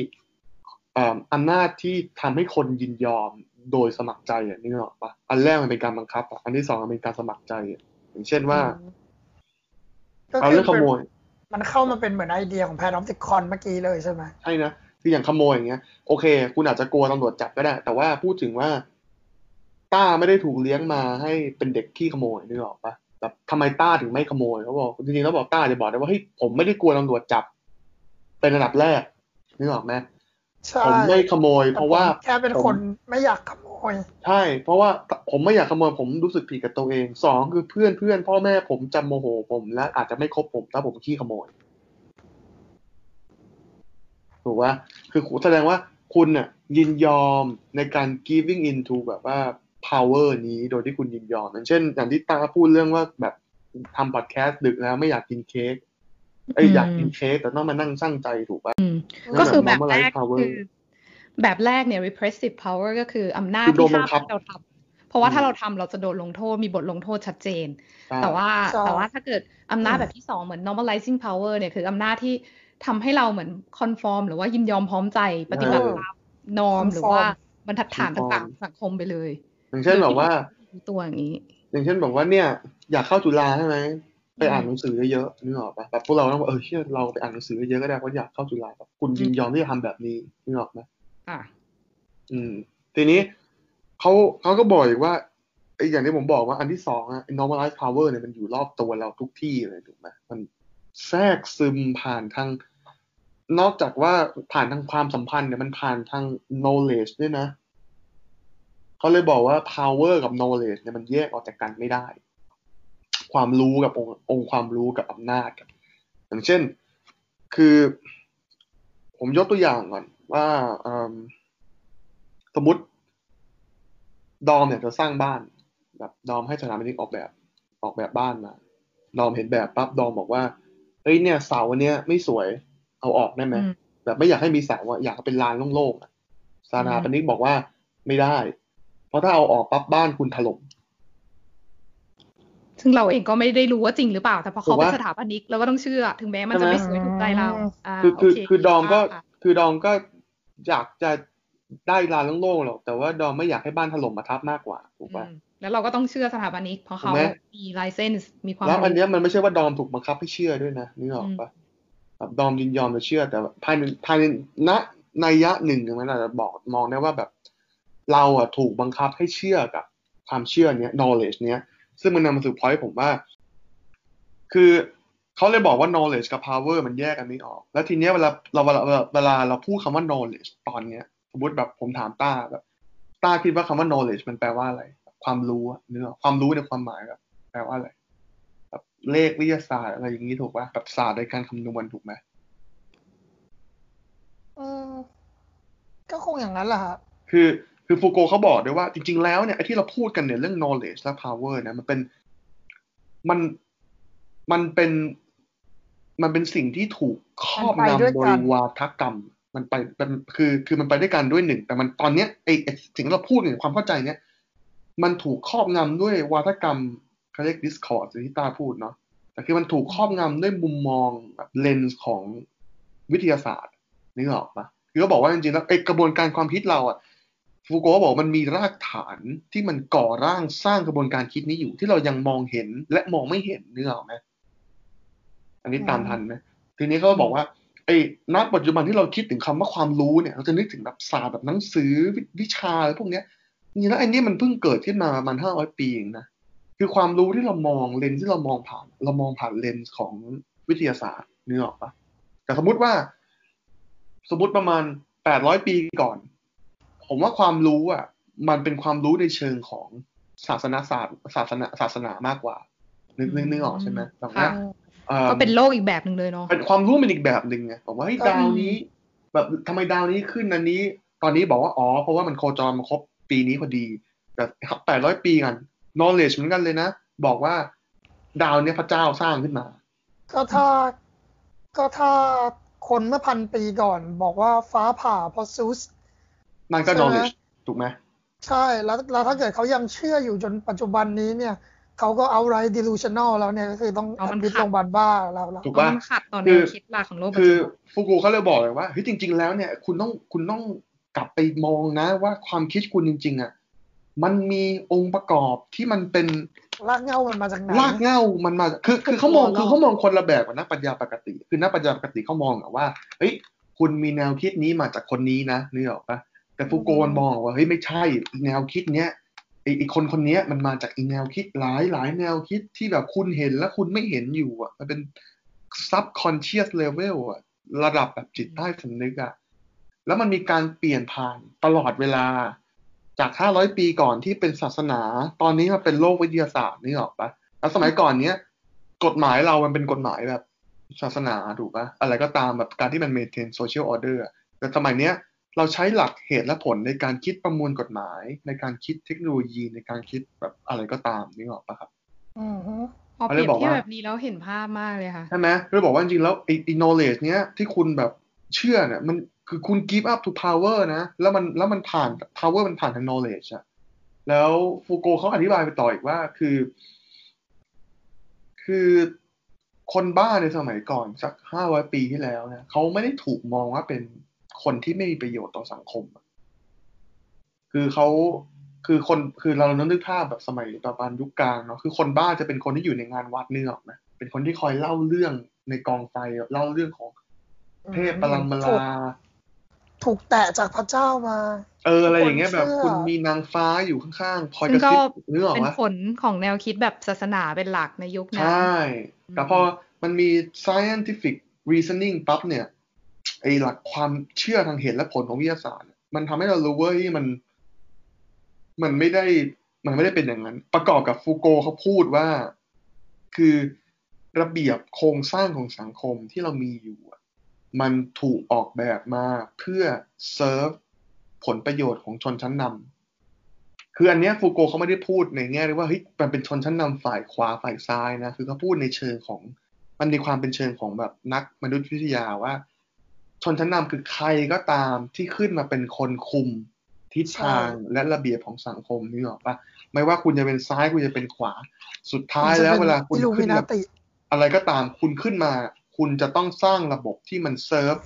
เอ่ออำนาจที่ทำให้คนยินยอมโดยสมัครใจอะนึกออกปะอันแรกมันเป็นการบังคับอะอันที่สองมันเป็นการสมัครใจอะอย่างเช่นว่าก็เอาคืเรื่องขโมยมันเข้ามาเป็นเหมือนไอเดียของ panopticon เมื่อกี้เลยใช่ไหมใช่นะ คืออย่างขโมยอย่างเงี้ยโอเค คุณอาจจะกลัวตำรวจจับก็ได้ แต่ว่าพูดถึงว่า ต้าไม่ได้ถูกเลี้ยงมาให้เป็นเด็กขี้ขโมยนึกออกปะแบบทำไมต้าถึงไม่ขโมยเขาบอกจริงๆแล้วบอกต้าจะบอกได้ว่าเฮ้ยผมไม่ได้กลัวตำรวจจับ เป็นระดับแรกนึกออกไหมใช่ผมไม่ขโมย เพราะว่าแค่เป็นผมคนไม่อยากขโมย ใช่ เพราะว่าผมไม่อยากขโมยผมรู้สึกผิดกับตัวเองสองคือเพื่อนเพื่อนพ่อแม่ผมจะโมโหผมและอาจจะไม่คบผมถ้าผมขี้ขโมย ถูกว่าคือแสดงว่าคุณน่ะยินยอมในการ giving into แบบว่า power นี้โดยที่คุณยินยอมอย่างเช่น อย่างที่ตาพูดเรื่องว่าแบบทำพอดแคสต์ดึกแล้วไม่อยากกินเค้กเอ้ยอืมอยากกินเค้กแต่ต้องมานั่งช่างใจถูกป่ะอืมนั่นก็คือแบแบบบแรก normalize power คือแบบแรกเนี่ย repressive power ก็คืออำนาจคือโดที่นบัห้างมคับให้เราทำเพราะว่าอืมถ้าเราทำเราจะโดนลงโทษมีบทลงโทษชัดเจนใช่แต่ว่าใช่แต่ว่าถ้าเกิดอำนาจแบบที่สองเหมือน normalizing power เนี่ยคืออำนาจที่ ทำให้เราเหมือน conform หรือว่ายินยอมพร้อมใจปฏิบัติตาม norm หรือว่าบรรทัดฐานต่างๆของสังคมไปเลย อย่างเช่นแบบว่ารู้ตัวอย่างนี้ อย่างเช่นบอกว่าเนี่ย อยากเข้าจุฬาใช่ไหมไปอ่านหนังสือเยอะๆนึกออกปะแบบพวกเราต้องบอกเออเชื่อเราไปอ่านหนังสือเยอะก็ได้เพราะอยากเข้าจุฬาแบบคุณยินยอมที่จะทำแบบนี้นึกออกไหมอะอืม ทีนี้เขาเขาก็บอกอีกว่าไอ้อย่างที่ผมบอกว่าอันที่สองอะ normalize power เนี่ยมันอยู่รอบตัวเราทุกที่เลยถูกไหมมัน แทรกซึมผ่านทาง นอกจากว่าผ่านทางความสัมพันธ์เนี่ยมันผ่านทาง knowledge ด้วยนะเขาเลยบอกว่า power กับ knowledge เนี่ยมันแยกออกจากกันไม่ได้ ความรู้กับองค์องค์ความรู้กับอำนาจอย่างเช่น คือ ผมยกตัวอย่างก่อนว่าสมมติ ดอมเนี่ยจะสร้างบ้านแบบดอมให้สถาปนิกออกแบบออกแบบบ้านมา ดอมเห็นแบบปั๊บดอมบอกว่า เฮ้ยเนี่ยเสาอันเนี้ยไม่สวยเอาออกได้ไหมแบบไม่อยากให้มีเสาอะอยากเป็นลานโล่งๆอะสถาปนิกบอกว่าไม่ได้ เพราะถ้าเอาออกปั๊บบ้านคุณถล่มซึ่งเราเองก็ไม่ได้รู้ว่าจริงหรือเปล่า แต่พอเขาเป็นสถาปนิกเราก็ต้องเชื่อ ถึงแม้มันจะไม่สวยถูกใจเราคือคือคือดอมก็คือดอมก็อยากจะ ได้ลานโล่งๆหรอก แต่ว่าดอมไม่อยากให้บ้านถล่มมาทับมากกว่าถูกปะแล้วเราก็ต้องเชื่อสถาปนิกเพราะเขามีไลเซนส์มีความแล้วอันนี้มันไม่ใช่ว่าดอมถูกบังคับให้เชื่อด้วยนะนึกออกปะแบบดอมยินยอมจะเชื่อ แต่ภายในภายในณในยะหนึ่งมันอาจจะบอกมองได้ว่าแบบ เราอะถูกบังคับให้เชื่อกับความเชื่อเนี้ย knowledge เนี้ย ซึ่งมันนำมาสู่พอยต์ผมว่า คือเขาเลยบอกว่า knowledge กับ power มันแยกกันไม่ออก แล้วทีเนี้ยเวลาเราเวลาเวลาเราพูดคำว่า knowledge ตอนเนี้ย สมมติแบบผมถามต้าแบบต้าคิดว่าคำว่า knowledge มันแปลว่าอะไร ความรู้เนื้อความรู้ในความหมายแบบแปลว่าอะไรแบบเลขวิทยาศาสตร์อะไรอย่างนี้ถูกป่ะแบบศาสตร์ในการคำนวณถูกไหมอืมก็คงอย่างนั้นแหละฮะคือคือฟูโกเขาบอกด้วยว่าจริง ๆ แล้วเนี่ยไอ้ที่เราพูดกันเนี่ยเรื่อง knowledge และ power เนี่ยมันเป็นมันมันเป็นมันเป็นสิ่งที่ถูกครอบงำโดยวาทกรรม มันไปนคือคือมันไปด้วยกันด้วยหนึ่ง แต่มันตอนเนี้ยไอ้สิ่งที่เราพูดเนี่ยความเข้าใจเนี้ยมันถูกครอบงำด้วยวาทกรรมเขาเรียก discord ที่ตาพูดเนาะแต่คือมันถูกครอบงำด้วยมุมมองแบบเลนส์ของวิทยาศาสตร์นึกออกปะคือเขาบอกว่าจริงๆแล้วไอกระบวนการความคิดเราอะฟูโกบอกมันมีรากฐานที่มันก่อร่างสร้างกระบวนการคิดนี้อยู่ที่เรายังมองเห็นและมองไม่เห็นนึกออกไหมอันนี้ตามทันไหมทีนี้เขาบอกว่า ไอ้ณปัจจุบันที่เราคิดถึงคำว่าความรู้เนี่ย เราจะนึกถึงแบบศาสตร์แบบหนังสือวิชาอะไรพวกเนี้ยจริงๆแล้วอันนี้มันเพิ่งเกิดขึ้นมาประมาณห้าร้อยปีเองนะคือความรู้ที่เรามองเลนส์ที่เรามองผ่าน เรามองผ่านเลนส์ของวิทยาศาสตร์นึกออกปะแต่สมมุติว่า สมมติประมาณแปดร้อยปีก่อน ผมว่าความรู้อะ มันเป็นความรู้ในเชิงของศาสนาศาสตร์ศาสนาศาสนามากกว่านึกนึกนึกออกใช่ไหมตรงนี้ ก็เป็นโลกอีกแบบหนึ่งเลยเนาะเป็นความรู้เป็นอีกแบบหนึ่งไงบอกว่าดาวนี้ แบบทำไมดาวนี้ขึ้นอันนี้ ตอนนี้บอกว่าอ๋อเพราะว่ามันโคจรมาครบปีนี้พอดีแบบแปดร้อยปีกัน knowledge เหมือนกันเลยนะ บอกว่าดาวเนี้ยพระเจ้าสร้างขึ้นมา ก็ถ้าก็ถ้าคนเมื่อพันปีก่อน บอกว่าฟ้าผ่าเพราะซูสมันก็ knowledge ถูกไหมใช่แล้วแล้วถ้าเกิดเขายังเชื่ออยู่จนปัจจุบันนี้เนี่ย เขาก็เอาไร delusional แล้วเนี่ยก็คือต้องเอามันพิษโรงพยาบาลบ้าแล้วถูกป่ะมันขัดต่อแนวคิดหลักของโลกคือฟูกูเขาเลยบอกเลยว่าเฮ้ยจริง ๆ แล้วเนี่ยคุณต้องคุณต้องกลับไปมองนะ ว่าความคิดคุณจริง ๆ อะ มันมีองค์ประกอบที่มันเป็นรากเงามันมาจากไหนรากเงามันมาคือคือเขามองคือเขามองคนละแบบกับนักปัญญาปกติ คือนักปัญญาปกติเขามองอะว่าเฮ้ยคุณมีแนวคิดนี้มาจากคนนี้นะนึกออกปะแต่ฟูโกมันมองว่าเฮ้ยไม่ใช่แนวคิดเนี้ย ไออีกคนคนนี้มันมาจากอีแนวคิดหลายหลายแนวคิดที่แบบคุณเห็นและคุณไม่เห็นอยู่อะ มันเป็น subconscious level อะ ระดับแบบจิตใต้สำนึกอะ แล้วมันมีการเปลี่ยนผ่านตลอดเวลา จาก 500 ปีก่อนที่เป็นศาสนา ตอนนี้มาเป็นโลกวิทยาศาสตร์นี่หรอปะแล้วสมัยก่อนเนี้ยกฎหมายเรามันเป็นกฎหมายแบบศาสนาถูกปะอะไรก็ตามแบบการที่มัน maintain social order แต่สมัยเนี้ย เราใช้หลักเหตุและผลในการคิดประมวลกฎหมาย ในการคิดเทคโนโลยีในการคิดแบบอะไรก็ตามนี่หรอกปะครับอือฮึพอเปรียบเทียบแบบนี้แล้วเห็นภาพมากเลยค่ะใช่ไหมเลยบอกว่าจริงแล้วไอ้ knowledge เนี้ยที่คุณแบบเชื่อเนี่ยมันคือคุณ give up to power นะ แล้วมันแล้วมันผ่าน power มันผ่านทาง knowledge อะแล้วฟูโกเขาอธิบายไปต่ออีกว่าคือ คือคนบ้าในสมัยก่อนสักห้าร้อยปีที่แล้วเนี่ยเขาไม่ได้ถูกมองว่าเป็น คนที่ไม่มีประโยชน์ต่อสังคม คือเขาคือคนคือเราเนึกภาพแบบสมัยประมาณยุคกลางเนาะคือคนบ้าจะเป็นคนที่อยู่ในงานวัดเนื้อนะเป็นคนที่คอยเล่าเรื่องในกองไฟเล่าเรื่องของเทพปรัมลาถูกแตะจากพระเจ้ามา เอออะไรอย่างเงี้ยคนแบบเชื่อคุณมีนางฟ้าอยู่ข้างๆคอยซึ่กงระก็ซิบนึกออกเป็นไหมผลของแนวคิดแบบศาสนาเป็นหลักในยุคนั้นใช่แต่พอมันมี scientific reasoning ปั๊บเนี่ย ไอหลักความเชื่อทางเหตุและผลของวิทยาศาสตร์ มันทำให้เรารู้ว่าที่มัน มันไม่ได้มันไม่ได้เป็นอย่างนั้น ประกอบกับฟูโกเขาพูดว่า คือระเบียบโครงสร้างของสังคมที่เรามีอยู่ มันถูกออกแบบมาเพื่อเซิร์ฟผลประโยชน์ของชนชั้นนำคืออันเนี้ยฟูโกเขาไม่ได้พูดในแง่ที่ว่าเฮ้ยมันเป็นชนชั้นนำฝ่ายขวาฝ่ายซ้ายนะ คือเขาพูดในเชิงของมันมีความเป็นเชิงของแบบนักมนุษยวิทยาว่า ชนชั้นนำคือใครก็ตามที่ขึ้นมาเป็นคนคุมทิศทางและระเบียบของสังคมนี่หรอกปะไม่ว่าคุณจะเป็นซ้ายคุณจะเป็นขวา สุดท้ายแล้วเวลาคุณอิลูขึ้มินนามาติอะไรก็ตามคุณขึ้นมา คุณจะต้องสร้างระบบที่มันเซิร์ฟ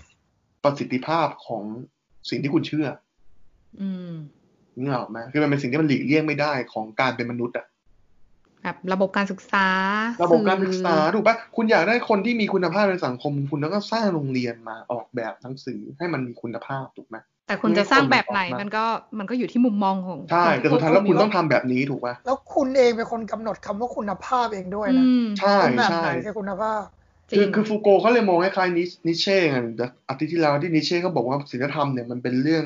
ประสิทธิภาพของสิ่งที่คุณเชื่อ อืมนึกออกไหมคือมันเป็นสิ่งที่มันหลีกเลี่ยงไม่ได้ของการเป็นมนุษย์อะ แบบระบบการศึกษา ระบบการศึกษาสื่อถูกปะคุณอยากได้คนที่มีคุณภาพในสังคม คุณต้องก็สร้างโรงเรียนมาออกแบบหนังสือให้มันมีคุณภาพถูกไหมแต่คุณจะสร้างแบบไหนให้คนออกมามันก็มันก็อยู่ที่มุมมองของใช่แต่สุดท้ายแล้วคุณต้องทำแบบนี้ถูกปะแล้วคุณเองเป็นคนกำหนดคำว่าคุณภาพเองด้วยอืนะมใช่เป็นแบบใช่ไหนคือคุณภาพจริคืองคือฟูโกเขาเลยมองคล้ายๆนินิเช่ไงแต่อาทิตย์ที่แล้วที่นิเช่เขาบอกว่าศีลธรรมเนี่ยมันเป็นเรื่อง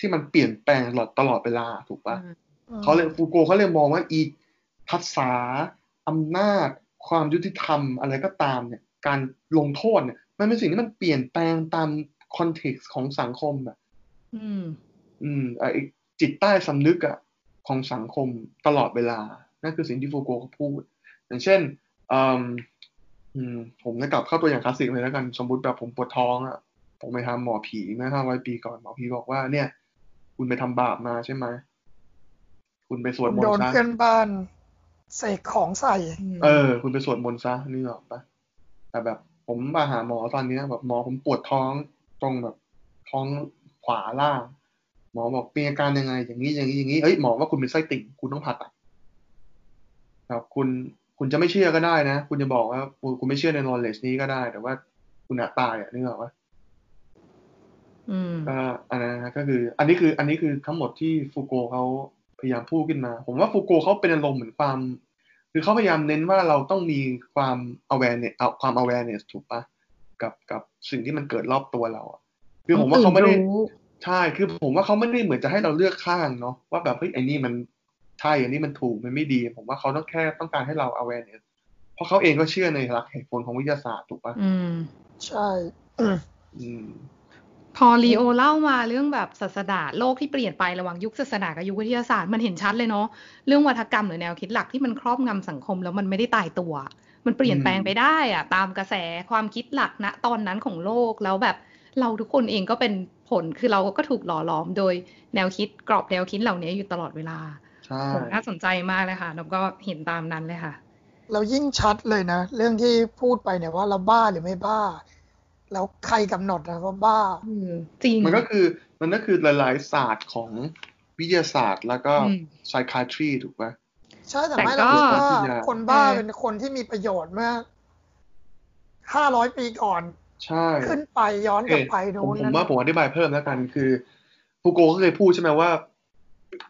ที่มันเปลี่ยนแปลงตลอดตลอดเวลาถูกปะเขาเลยฟูโกเขาเลยมองว่าอี ภาษาอำนาจ ความยุติธรรมอะไรก็ตามเนี่ยการลงโทษเนี่ยมันเป็นสิ่งที่มันเปลี่ยนแปลงตามคอนเท็กซ์ของสังคมแบบอืม อืมไอจิตใต้สำนึกอะของสังคมตลอดเวลา นั่นคือสิ่งที่ฟูโกเขาพูด อย่างเช่นอืมอืมผมจะกลับเข้าตัวอย่างคลาสสิกเลยแล้วกัน สมมติแบบผมปวดท้องอะผมไปหาหมอผีเมื่อห้าร้อยปีก่อน หมอผีบอกว่า เนี่ย คุณไปทำบาปมาใช่ไหม คุณไปสวดคุณมนโดต์นซะเพื่อนบ้าน เสกของใส่ เออ คุณไปสวดมนต์ซะนี่หรอกปะแต่แบบผมมาหาหมอตอนเนี้ยแบบหมอผมปวดท้องตรงแบบท้องขวาล่าง หมอบอกมีอาการยังไง อย่างนี้อย่างนี้อย่างนี้เอ้ยหมอว่าคุณเป็นไส้ติ่งคุณต้องผ่าตัดครับคุณคุณจะไม่เชื่อก็ได้นะ คุณจะบอกว่าคุณคุณไม่เชื่อใน knowledge นี้ก็ได้ แต่ว่าคุณอาจตายอะนึกออกปะอืมก็อันนั้นนะก็คือ อันนี้คือ อันนี้คือทั้งหมดที่ฟูโกเขา พยายามพูดขึ้นมา ผมว่าฟูโกเขาเป็นอารมณ์เหมือนความ คือเขาพยายามเน้นว่าเราต้องมีความ awareness เอาความ awareness ถูกปะกับกับสิ่งที่มันเกิดรอบตัวเราอะคือผมว่าเขาไม่ได้ต้องตื่นรู้ใช่คือผมว่าเขาไม่ได้เหมือนจะให้เราเลือกข้างเนาะว่าแบบเฮ้ยไอ้นี่มันใช่อันนี้มันถูกมันไม่ดี ผมว่าเขาต้องแค่ต้องการให้เรา awareness เพราะเขาเองก็เชื่อในหลักเหตุผลของวิทยาศาสตร์ถูกปะอืม ใช่ อืมอืม พอลีโอเล่ามาเรื่องแบบศาสนาโลกที่เปลี่ยนไประหว่างยุคศาสนากับยุควิทยาศาสตร์มันเห็นชัดเลยเนาะเรื่องวัฒกรรมหรือแนวคิดหลักที่มันครอบงำสังคมแล้วมันไม่ได้ตายตัว มันเปลี่ยนแปลงไปได้อะตามกระแสความคิดหลักณตอนนั้นของโลกแล้วแบบเราทุกคนเองก็เป็นผลคือเราก็ถูกหล่อหลอมโดยแนวคิดกรอบแนวคิดเหล่านี้อยู่ตลอดเวลาใช่โหน่าสนใจมากเลยค่ะแล้วก็เห็นตามนั้นเลยค่ะ เรายิ่งชัดเลยนะ เรื่องที่พูดไปเนี่ยว่าเราบ้าหรือไม่บ้า แล้วใครกำหนดนะว่าบ้าอืมจริงมันก็คือมันก็คือหลายๆศาสตร์ของวิทยาศาสตร์แล้วก็อืม psychiatry ถูกปะใช่แต่แต่ไม่ก็เราคิดว่าที่จะคนบ้าเออเป็นคนที่มีประโยชน์เมื่อห้าร้อยปีก่อนใช่ขึ้นไปย้อนกลับไปผนู้มนผมนั่นว่าผมอธิบายเพิ่มแล้วกันคือฟูโกก็เคยพูดใช่ไหมว่า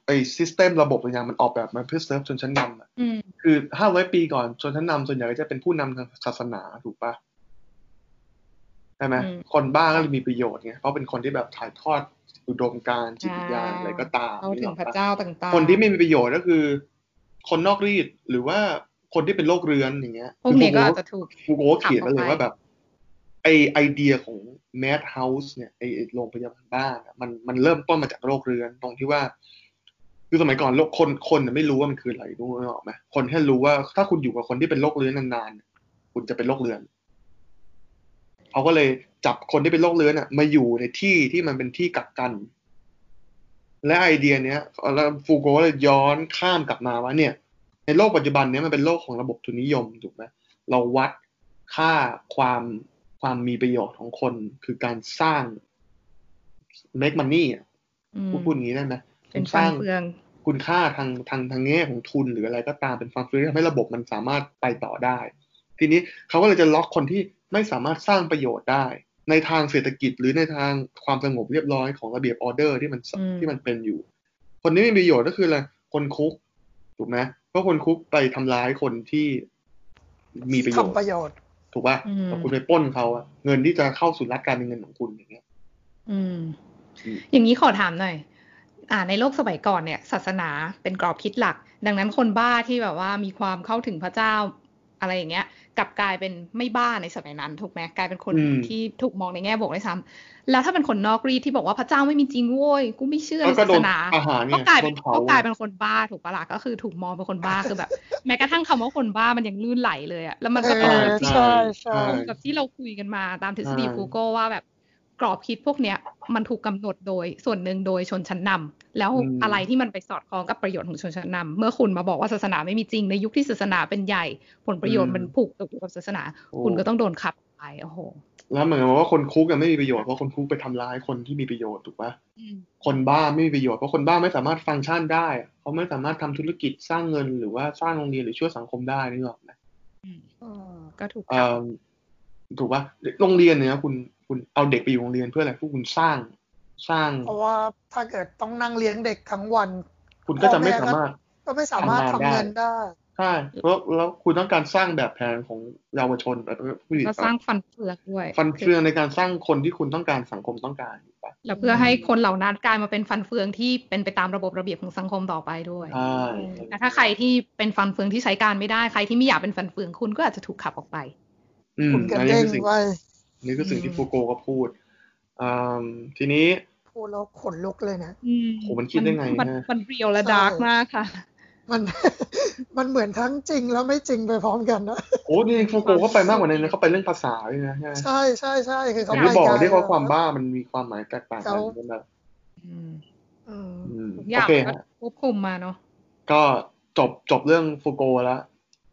ไอ้ system ระบบตัวอย่างมันออกแบบมาเพื่อเซิร์ฟชนชั้นนำอะอืมคือห้าร้อยปีก่อนชนชั้นนำส่วนใหญ่ก็จะเป็นผู้นำทางศาสนาถูกปะใช่ไหมอืมคนบ้าก็เลยมีประโยชน์ไงเพราะเป็นคนที่แบบถ่ายทอดอุดมการณ์จิตวิญญาณอะไรก็ตามเข้าถึนึกงออกพระปะเจ้าต่างๆ คนที่ไม่มีประโยชน์ก็คือ คนนอกรีดหรือว่าคนที่เป็นโรคเรื้อนอย่างเงี้ยพวกนี้ก็อาจจะถูกฟูโกเขียนไว้เลยขับออกไปว่าแบบ ไอไอเดียของแมดเฮาส์เนี่ยไอไอ้โรงพยาบาลบ้านอะมันมันเริ่มต้นมาจากโรคเรื้อนตรงที่ว่าคือสมัยก่อนโรคคนคนน่ะไม่รู้ว่ามันคืออะไรรู้ไหมออกไหมคนแค่รู้ว่าถ้าคุณอยู่กับคนที่เป็นโรคเรื้อนนานๆคุณจะเป็นโรคเรื้อน เขาก็เลยจับคนที่เป็นโรคเรื้อนอะ มาอยู่ในที่ที่มันเป็นที่กักกัน และไอเดียเนี้ยแล้วฟูโกก็เลยย้อนข้ามกลับมาว่าเนี่ย ในโลกปัจจุบันเนี้ยมันเป็นโลกของระบบทุนนิยมถูกไหมเราวัดค่าความความมีประโยชน์ของคนคือการสร้าง make money อะอืมพูดพูดอย่างนี้ได้ไหมเป็นสฟัร้านงเฟืองคุณค่าทางทางทางแง่ของทุนหรืออะไรก็ตามเป็นฟังเฟืองทำให้ระบบมันสามารถไปต่อได้ ทีนี้เขาก็เลยจะล็อกคนที่ ไม่สามารถสร้างประโยชน์ได้ ในทางเศรษฐกิจหรือในทางความสงบเรียบร้อยของระเบียบออเดอร์ที่มันอืมที่มันเป็นอยู่ คนนี้มีประโยชน์ก็คืออะไรคนคุกถูกไหมเพราะคนคุกไปทำร้ายคนที่มีประโยชน์ทำประโยชน์ ถูกป่ะอืมแต่คุณไปปล้นเขาอะเงินที่จะเข้าสู่รัฐกลารเป็นเงินของคุณอย่างเงี้ยอืมอืม อย่างนี้ขอถามหน่อยอ่าในโลกสมัยก่อนเนี่ย ศาสนาเป็นกรอบคิดหลัก ดังนั้นคนบ้าที่แบบว่ามีความเข้าถึงพระเจ้า อะไรอย่างเงี้ยกลับกลายเป็นไม่บ้าในสมัยนั้นถูกไหมกลายเป็นคนอืมที่ถูกมองในแง่บวกด้วยซ้ำแล้วถ้าเป็นคนนอกรีดที่บอกว่าพระเจ้าไม่มีจริงโว้ยกูไม่เชื่อในก็ศาโดสนนาอาหารก็เนี่ยกลายโดเป็นนเผาก็กลายเป็นคนบ้าถูกปะล่ะก็คือถูกมองเป็นคนบ้าคือแบบ แม้กระทั่งคำว่าคนบ้ามันยังลื่นไหลเลยอะแล้วมันก็เอตรงอกับที่ใช่ใช่ตรงกับที่เราคุยกันมาตามทฤษฎีใช่ฟูโกว่าแบบกรอบคิดพวกเนี้ยมันถูกกำหนดโดยส่วนหนึ่งโดยชนชั้นนำ แล้วอืมอะไรที่มันไปสอดคล้องกับประโยชน์ของชนชั้นนำเมื่อคุณมาบอกว่าศาสนาไม่มีจริงในยุคที่ศาสนาเป็นใหญ่ ผลประโยชน์มันผูกตกอยู่กับศาสนาโอ้คุณก็ต้องโดนขับไปโอ้โหแล้วเหมือนกับว่าคนคุกอะไม่มีประโยชน์เพราะคนคุกไปทำร้ายคนที่มีประโยชน์ถูกปะอืมคนบ้าไม่มีประโยชน์เพราะคนบ้าไม่สามารถฟังก์ชันได้อะเขาไม่สามารถทำธุรกิจสร้างเงินหรือว่าสร้างโรงเรียนหรือช่วยสังคมได้นี่หรอกนะอืมอืมก็ถูกเอ่ขับอถูกปะโรงเรียนเนี่ยคุณคุณเอาเด็กไปอยู่โรงเรียนเพื่ออะไรเพื่อคุณสร้าง สร้าง เพราะว่าถ้าเกิดต้องนั่งเลี้ยงเด็กทั้งวัน คุณก็จะไม่สามารถ ก็ไม่สามารถทำทำงานได้เงินได้ใช่เพราะแล้วคุณต้องการสร้างแบบแผนของเยาวชนแบบผู้หญิงก็สร้างฟันเฟืองด้วย ฟันเฟืองในการสร้างคนที่คุณต้องการสังคมต้องการถูกปะแล้วเพื่อให้คนเหล่านั้นกลายมาเป็นฟันเฟืองที่เป็นไปตามระบบระเบียบของสังคมต่อไปด้วยใช่แต่ถ้าใครที่เป็นฟันเฟืองที่ใช้การไม่ได้ใครที่ไม่อยากเป็นฟันเฟืองคุณก็อาจจะถูกขับออกไปอืมคุณกระอันนี้เด้งคือสิ่งไว้นี่คือสิ่งที่อืมฟูโกก็พูดอ่าทีนี้ พูดแล้วขนลุกเลยนะอืมโหมันคิดได้ไงมันฮะมันเรียวและใช่ดาร์กมากค่ะ มันมันเหมือนทั้งจริงแล้วไม่จริงไปพร้อมกันนะโอ้นี่ฟูโกเขาไปมากกว่านั้นนะเขาไปเรื่องภาษาด้วยนะใช่ไหมใช่ใช่ใช่คือผเขามไปไม่บอกไกลได้ว่าแล้วความบ้ามันมีความหมายแตกต่างกันเขาใช่ไหมอืมอืมอืมทุกอโอย่างเคมันก็ฮะควบคุมมาเนาะก็จบจบเรื่องฟูโกแล้ว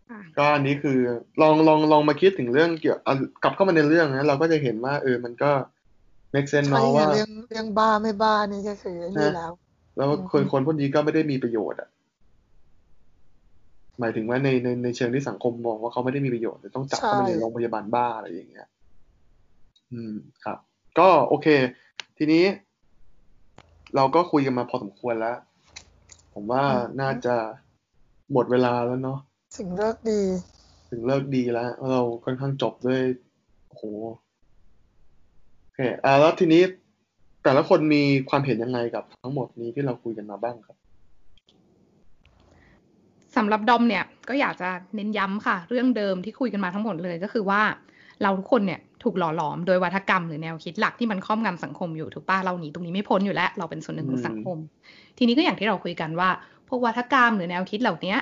อะก็อันนี้คือลองลองลองมาคิดถึงเรื่องเกี่ยวเอากลับเข้ามาในเรื่องนะเราก็จะเห็นว่าเออมันก็ make sense ใช่เนาะไงว่าเรื่องเรื่องบ้าไม่บ้านี่ก็คือนี่นะแล้ว แล้วคนคนพวกนี้ก็ไม่ได้มีประโยชน์อะ หมายถึงว่าในในในเชิงที่สังคมมองว่าเขาไม่ได้มีประโยชน์แต่ต้องจับเข้ามาในใช่โรงพยาบาลบ้าอะไรอย่างเงี้ย อืมครับ ก็โอเค ทีนี้ เราก็คุยกันมาพอสมควรแล้ว ผมว่าน่าจะหมดเวลาแล้วเนาะสิ่งเลิกดี ถึงเลิกดีแล้ว เราค่อนข้างจบด้วยโอ้โหโอเคอ่าแล้วทีนี้แต่ละคนมีความเห็นยังไงกับทั้งหมดนี้ที่เราคุยกันมาบ้างครับสำหรับดอมเนี่ยก็อยากจะเน้นย้ำค่ะ เรื่องเดิมที่คุยกันมาทั้งหมดเลยก็คือว่าเราทุกคนเนี่ยถูกหล่อหลอมโดยวัฒกรรมหรือแนวคิดหลักที่มันครอบงำสังคมอยู่ถูกป่ะเราหนีตรงนี้ไม่พ้นอยู่แล้ว เราเป็นส่วนหนึ่งของสังคม ทีนี้ก็อย่างที่เราคุยกันว่า พวกวัฒกรรมหรือแนวคิดเหล่านี้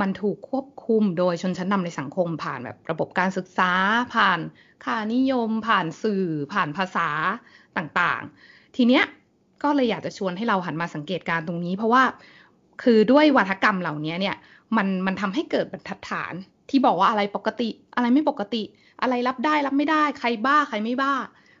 มันถูกควบคุมโดยชนชั้นนำในสังคม ผ่านแบบระบบการศึกษา ผ่านค่านิยม ผ่านสื่อ ผ่านภาษาต่างๆ ทีเนี้ยก็เลยอยากจะชวนให้เราหันมาสังเกตการณ์ตรงนี้ เพราะว่าคือด้วยวัฒกรรมเหล่านี้เนี่ยมันมันทำให้เกิดบรรทัดฐานที่บอกว่าอะไรปกติ อะไรไม่ปกติ อะไรรับได้รับไม่ได้ ใครบ้าใครไม่บ้า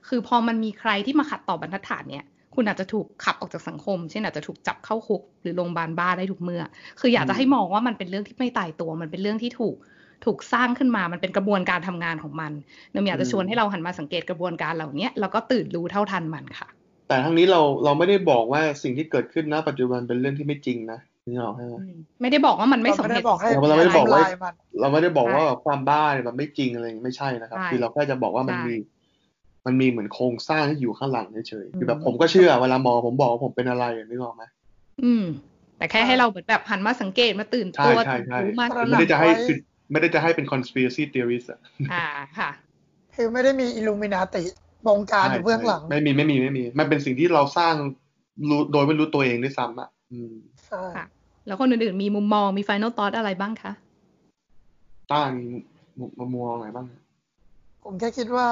คือพอมันมีใครที่มาขัดต่อบรรทัดฐานเนี่ย คุณอาจจะถูกขับออกจากสังคม เช่นอาจจะถูกจับเข้าคุกหรือโรงพยาบาลบ้าได้ทุกเมื่อ คืออยากจะให้มองว่ามันเป็นเรื่องที่ไม่ตายตัว มันเป็นเรื่องที่ถูกถูกสร้างขึ้นมา มันเป็นกระบวนการทำงานของมันเนยอยากจะชวนให้เราหันมาสังเกตกระบวนการเหล่านี้แล้วก็ตื่นรู้เท่าทันมันค่ะ แต่ทั้งนี้เราเราไม่ได้บอกว่าสิ่งที่เกิดขึ้นณปัจจุบันเป็นเรื่องที่ไม่จริงนะนี่หรอกใช่ไหมอืมไม่ได้บอกว่ามันไม่เราสมไม่เหได้ตุบอกให้เราไม่ได้บอกว่าทำลายมันเราไม่ได้บอกว่าใช่ความบ้าเนี่ยมันไม่จริงอะไรอย่างเงี้ยไม่ใช่นะครับใช่คือเราแค่จะบอกว่ามันใช่มี มันมีเหมือนโครงสร้างที่อยู่ข้างหลังเฉยๆคือแบบอืมผมก็เชื่อเวลาหมอผมบอกว่าผมเป็นอะไรนึกออกไหมอืม แต่แค่ให้เราเหมือนแบบหันมาสังเกตมาตื่นใช่ตัวใช่ตื่นใช่รู้มากตระไม่หนัได้กจะให้ไว้คือไม่ได้จะให้เป็น conspiracy theorist อะอ่าค่ะคือไม่ได้มีอิลูมินาติบงการอยู่เบื้องหลัง ไม่มีไม่มีไม่มี มันเป็นสิ่งที่เราสร้างรู้โดยไม่รู้ตัวเองด้วยซ้ำอะอืมใช่ค่ะ แล้วคนอื่นๆมีมุมมองมี final thought อะไรบ้างคะต้ามีมุมมุมมองอะไรบ้าง ผมแค่คิดว่า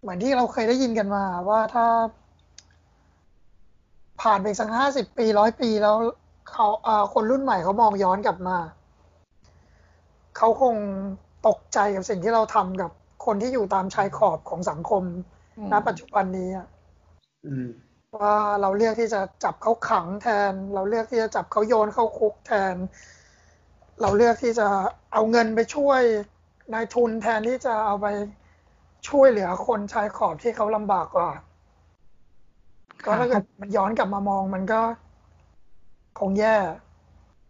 เหมือนที่เราเคยได้ยินกันมา ว่าถ้า ผ่านไปสักห้าสิบปีร้อยปีแล้วเขาเอ่อคนรุ่นใหม่เขามองย้อนกลับมา เขาคงตกใจกับสิ่งที่เราทำกับคนที่อยู่ตามชายขอบของสังคมอืมณปัจจุบันนี้อะอืมว่าเราเลือกที่จะจับเขาขังแทน เราเลือกที่จะจับเขาโยนเข้าคุกแทน เราเลือกที่จะเอาเงินไปช่วยนายทุนแทนที่จะเอาไป ช่วยเหลือคนชายขอบที่เขาลำบากกว่าก็ถ้าเกิดมันย้อนกลับมามองมันก็คงแย่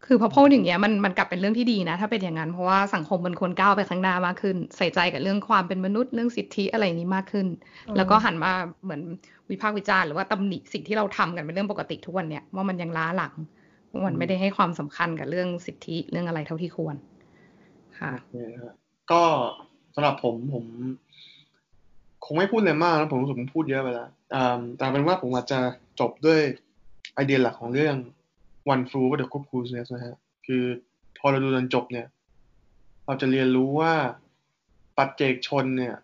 คือพอพูดอย่างเงี้ยมันมันกลับเป็นเรื่องที่ดีนะ ถ้าเป็นอย่างนั้นเพราะว่าสังคมมันควรก้าวไปข้างหน้ามากขึ้น ใส่ใจกับเรื่องความเป็นมนุษย์เรื่องสิทธิอะไรนี้มากขึ้นอืมแล้วก็หันมาเหมือนวิพากษ์วิจารณ์หรือว่าตำหนิสิ่งที่เราทำกันเป็นเรื่องปกติทุกวันเนี้ยว่ามันยังล้าหลังว่ามันไม่ได้ให้ความสำคัญกับเรื่องสิทธิเรื่องอะไรเท่าที่ควร ค่ะโอเคฮะก็สำหรับผมผม คงไม่พูดอะไรมากนะผมรู้สึกผมพูดเยอะไปแล้วแต่เป็นว่าผมอาจจะจบด้วยไอเดียหลักของเรื่อง one flew over the cuckoo's nest นะฮะคือพอเราดูจนจบเนี่ย เราจะเรียนรู้ว่าปัจเจกชนเนี่ย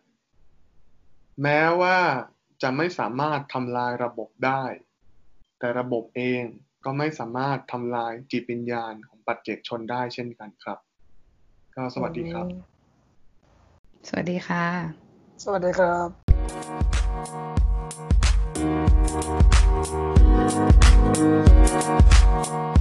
แม้ว่าจะไม่สามารถทำลายระบบได้ แต่ระบบเองก็ไม่สามารถทำลายจิตวิญญาณของปัจเจกชนได้เช่นกันครับ ก็สวัสดีครับ สวัสดีค่ะ สวัสดีครับ Thank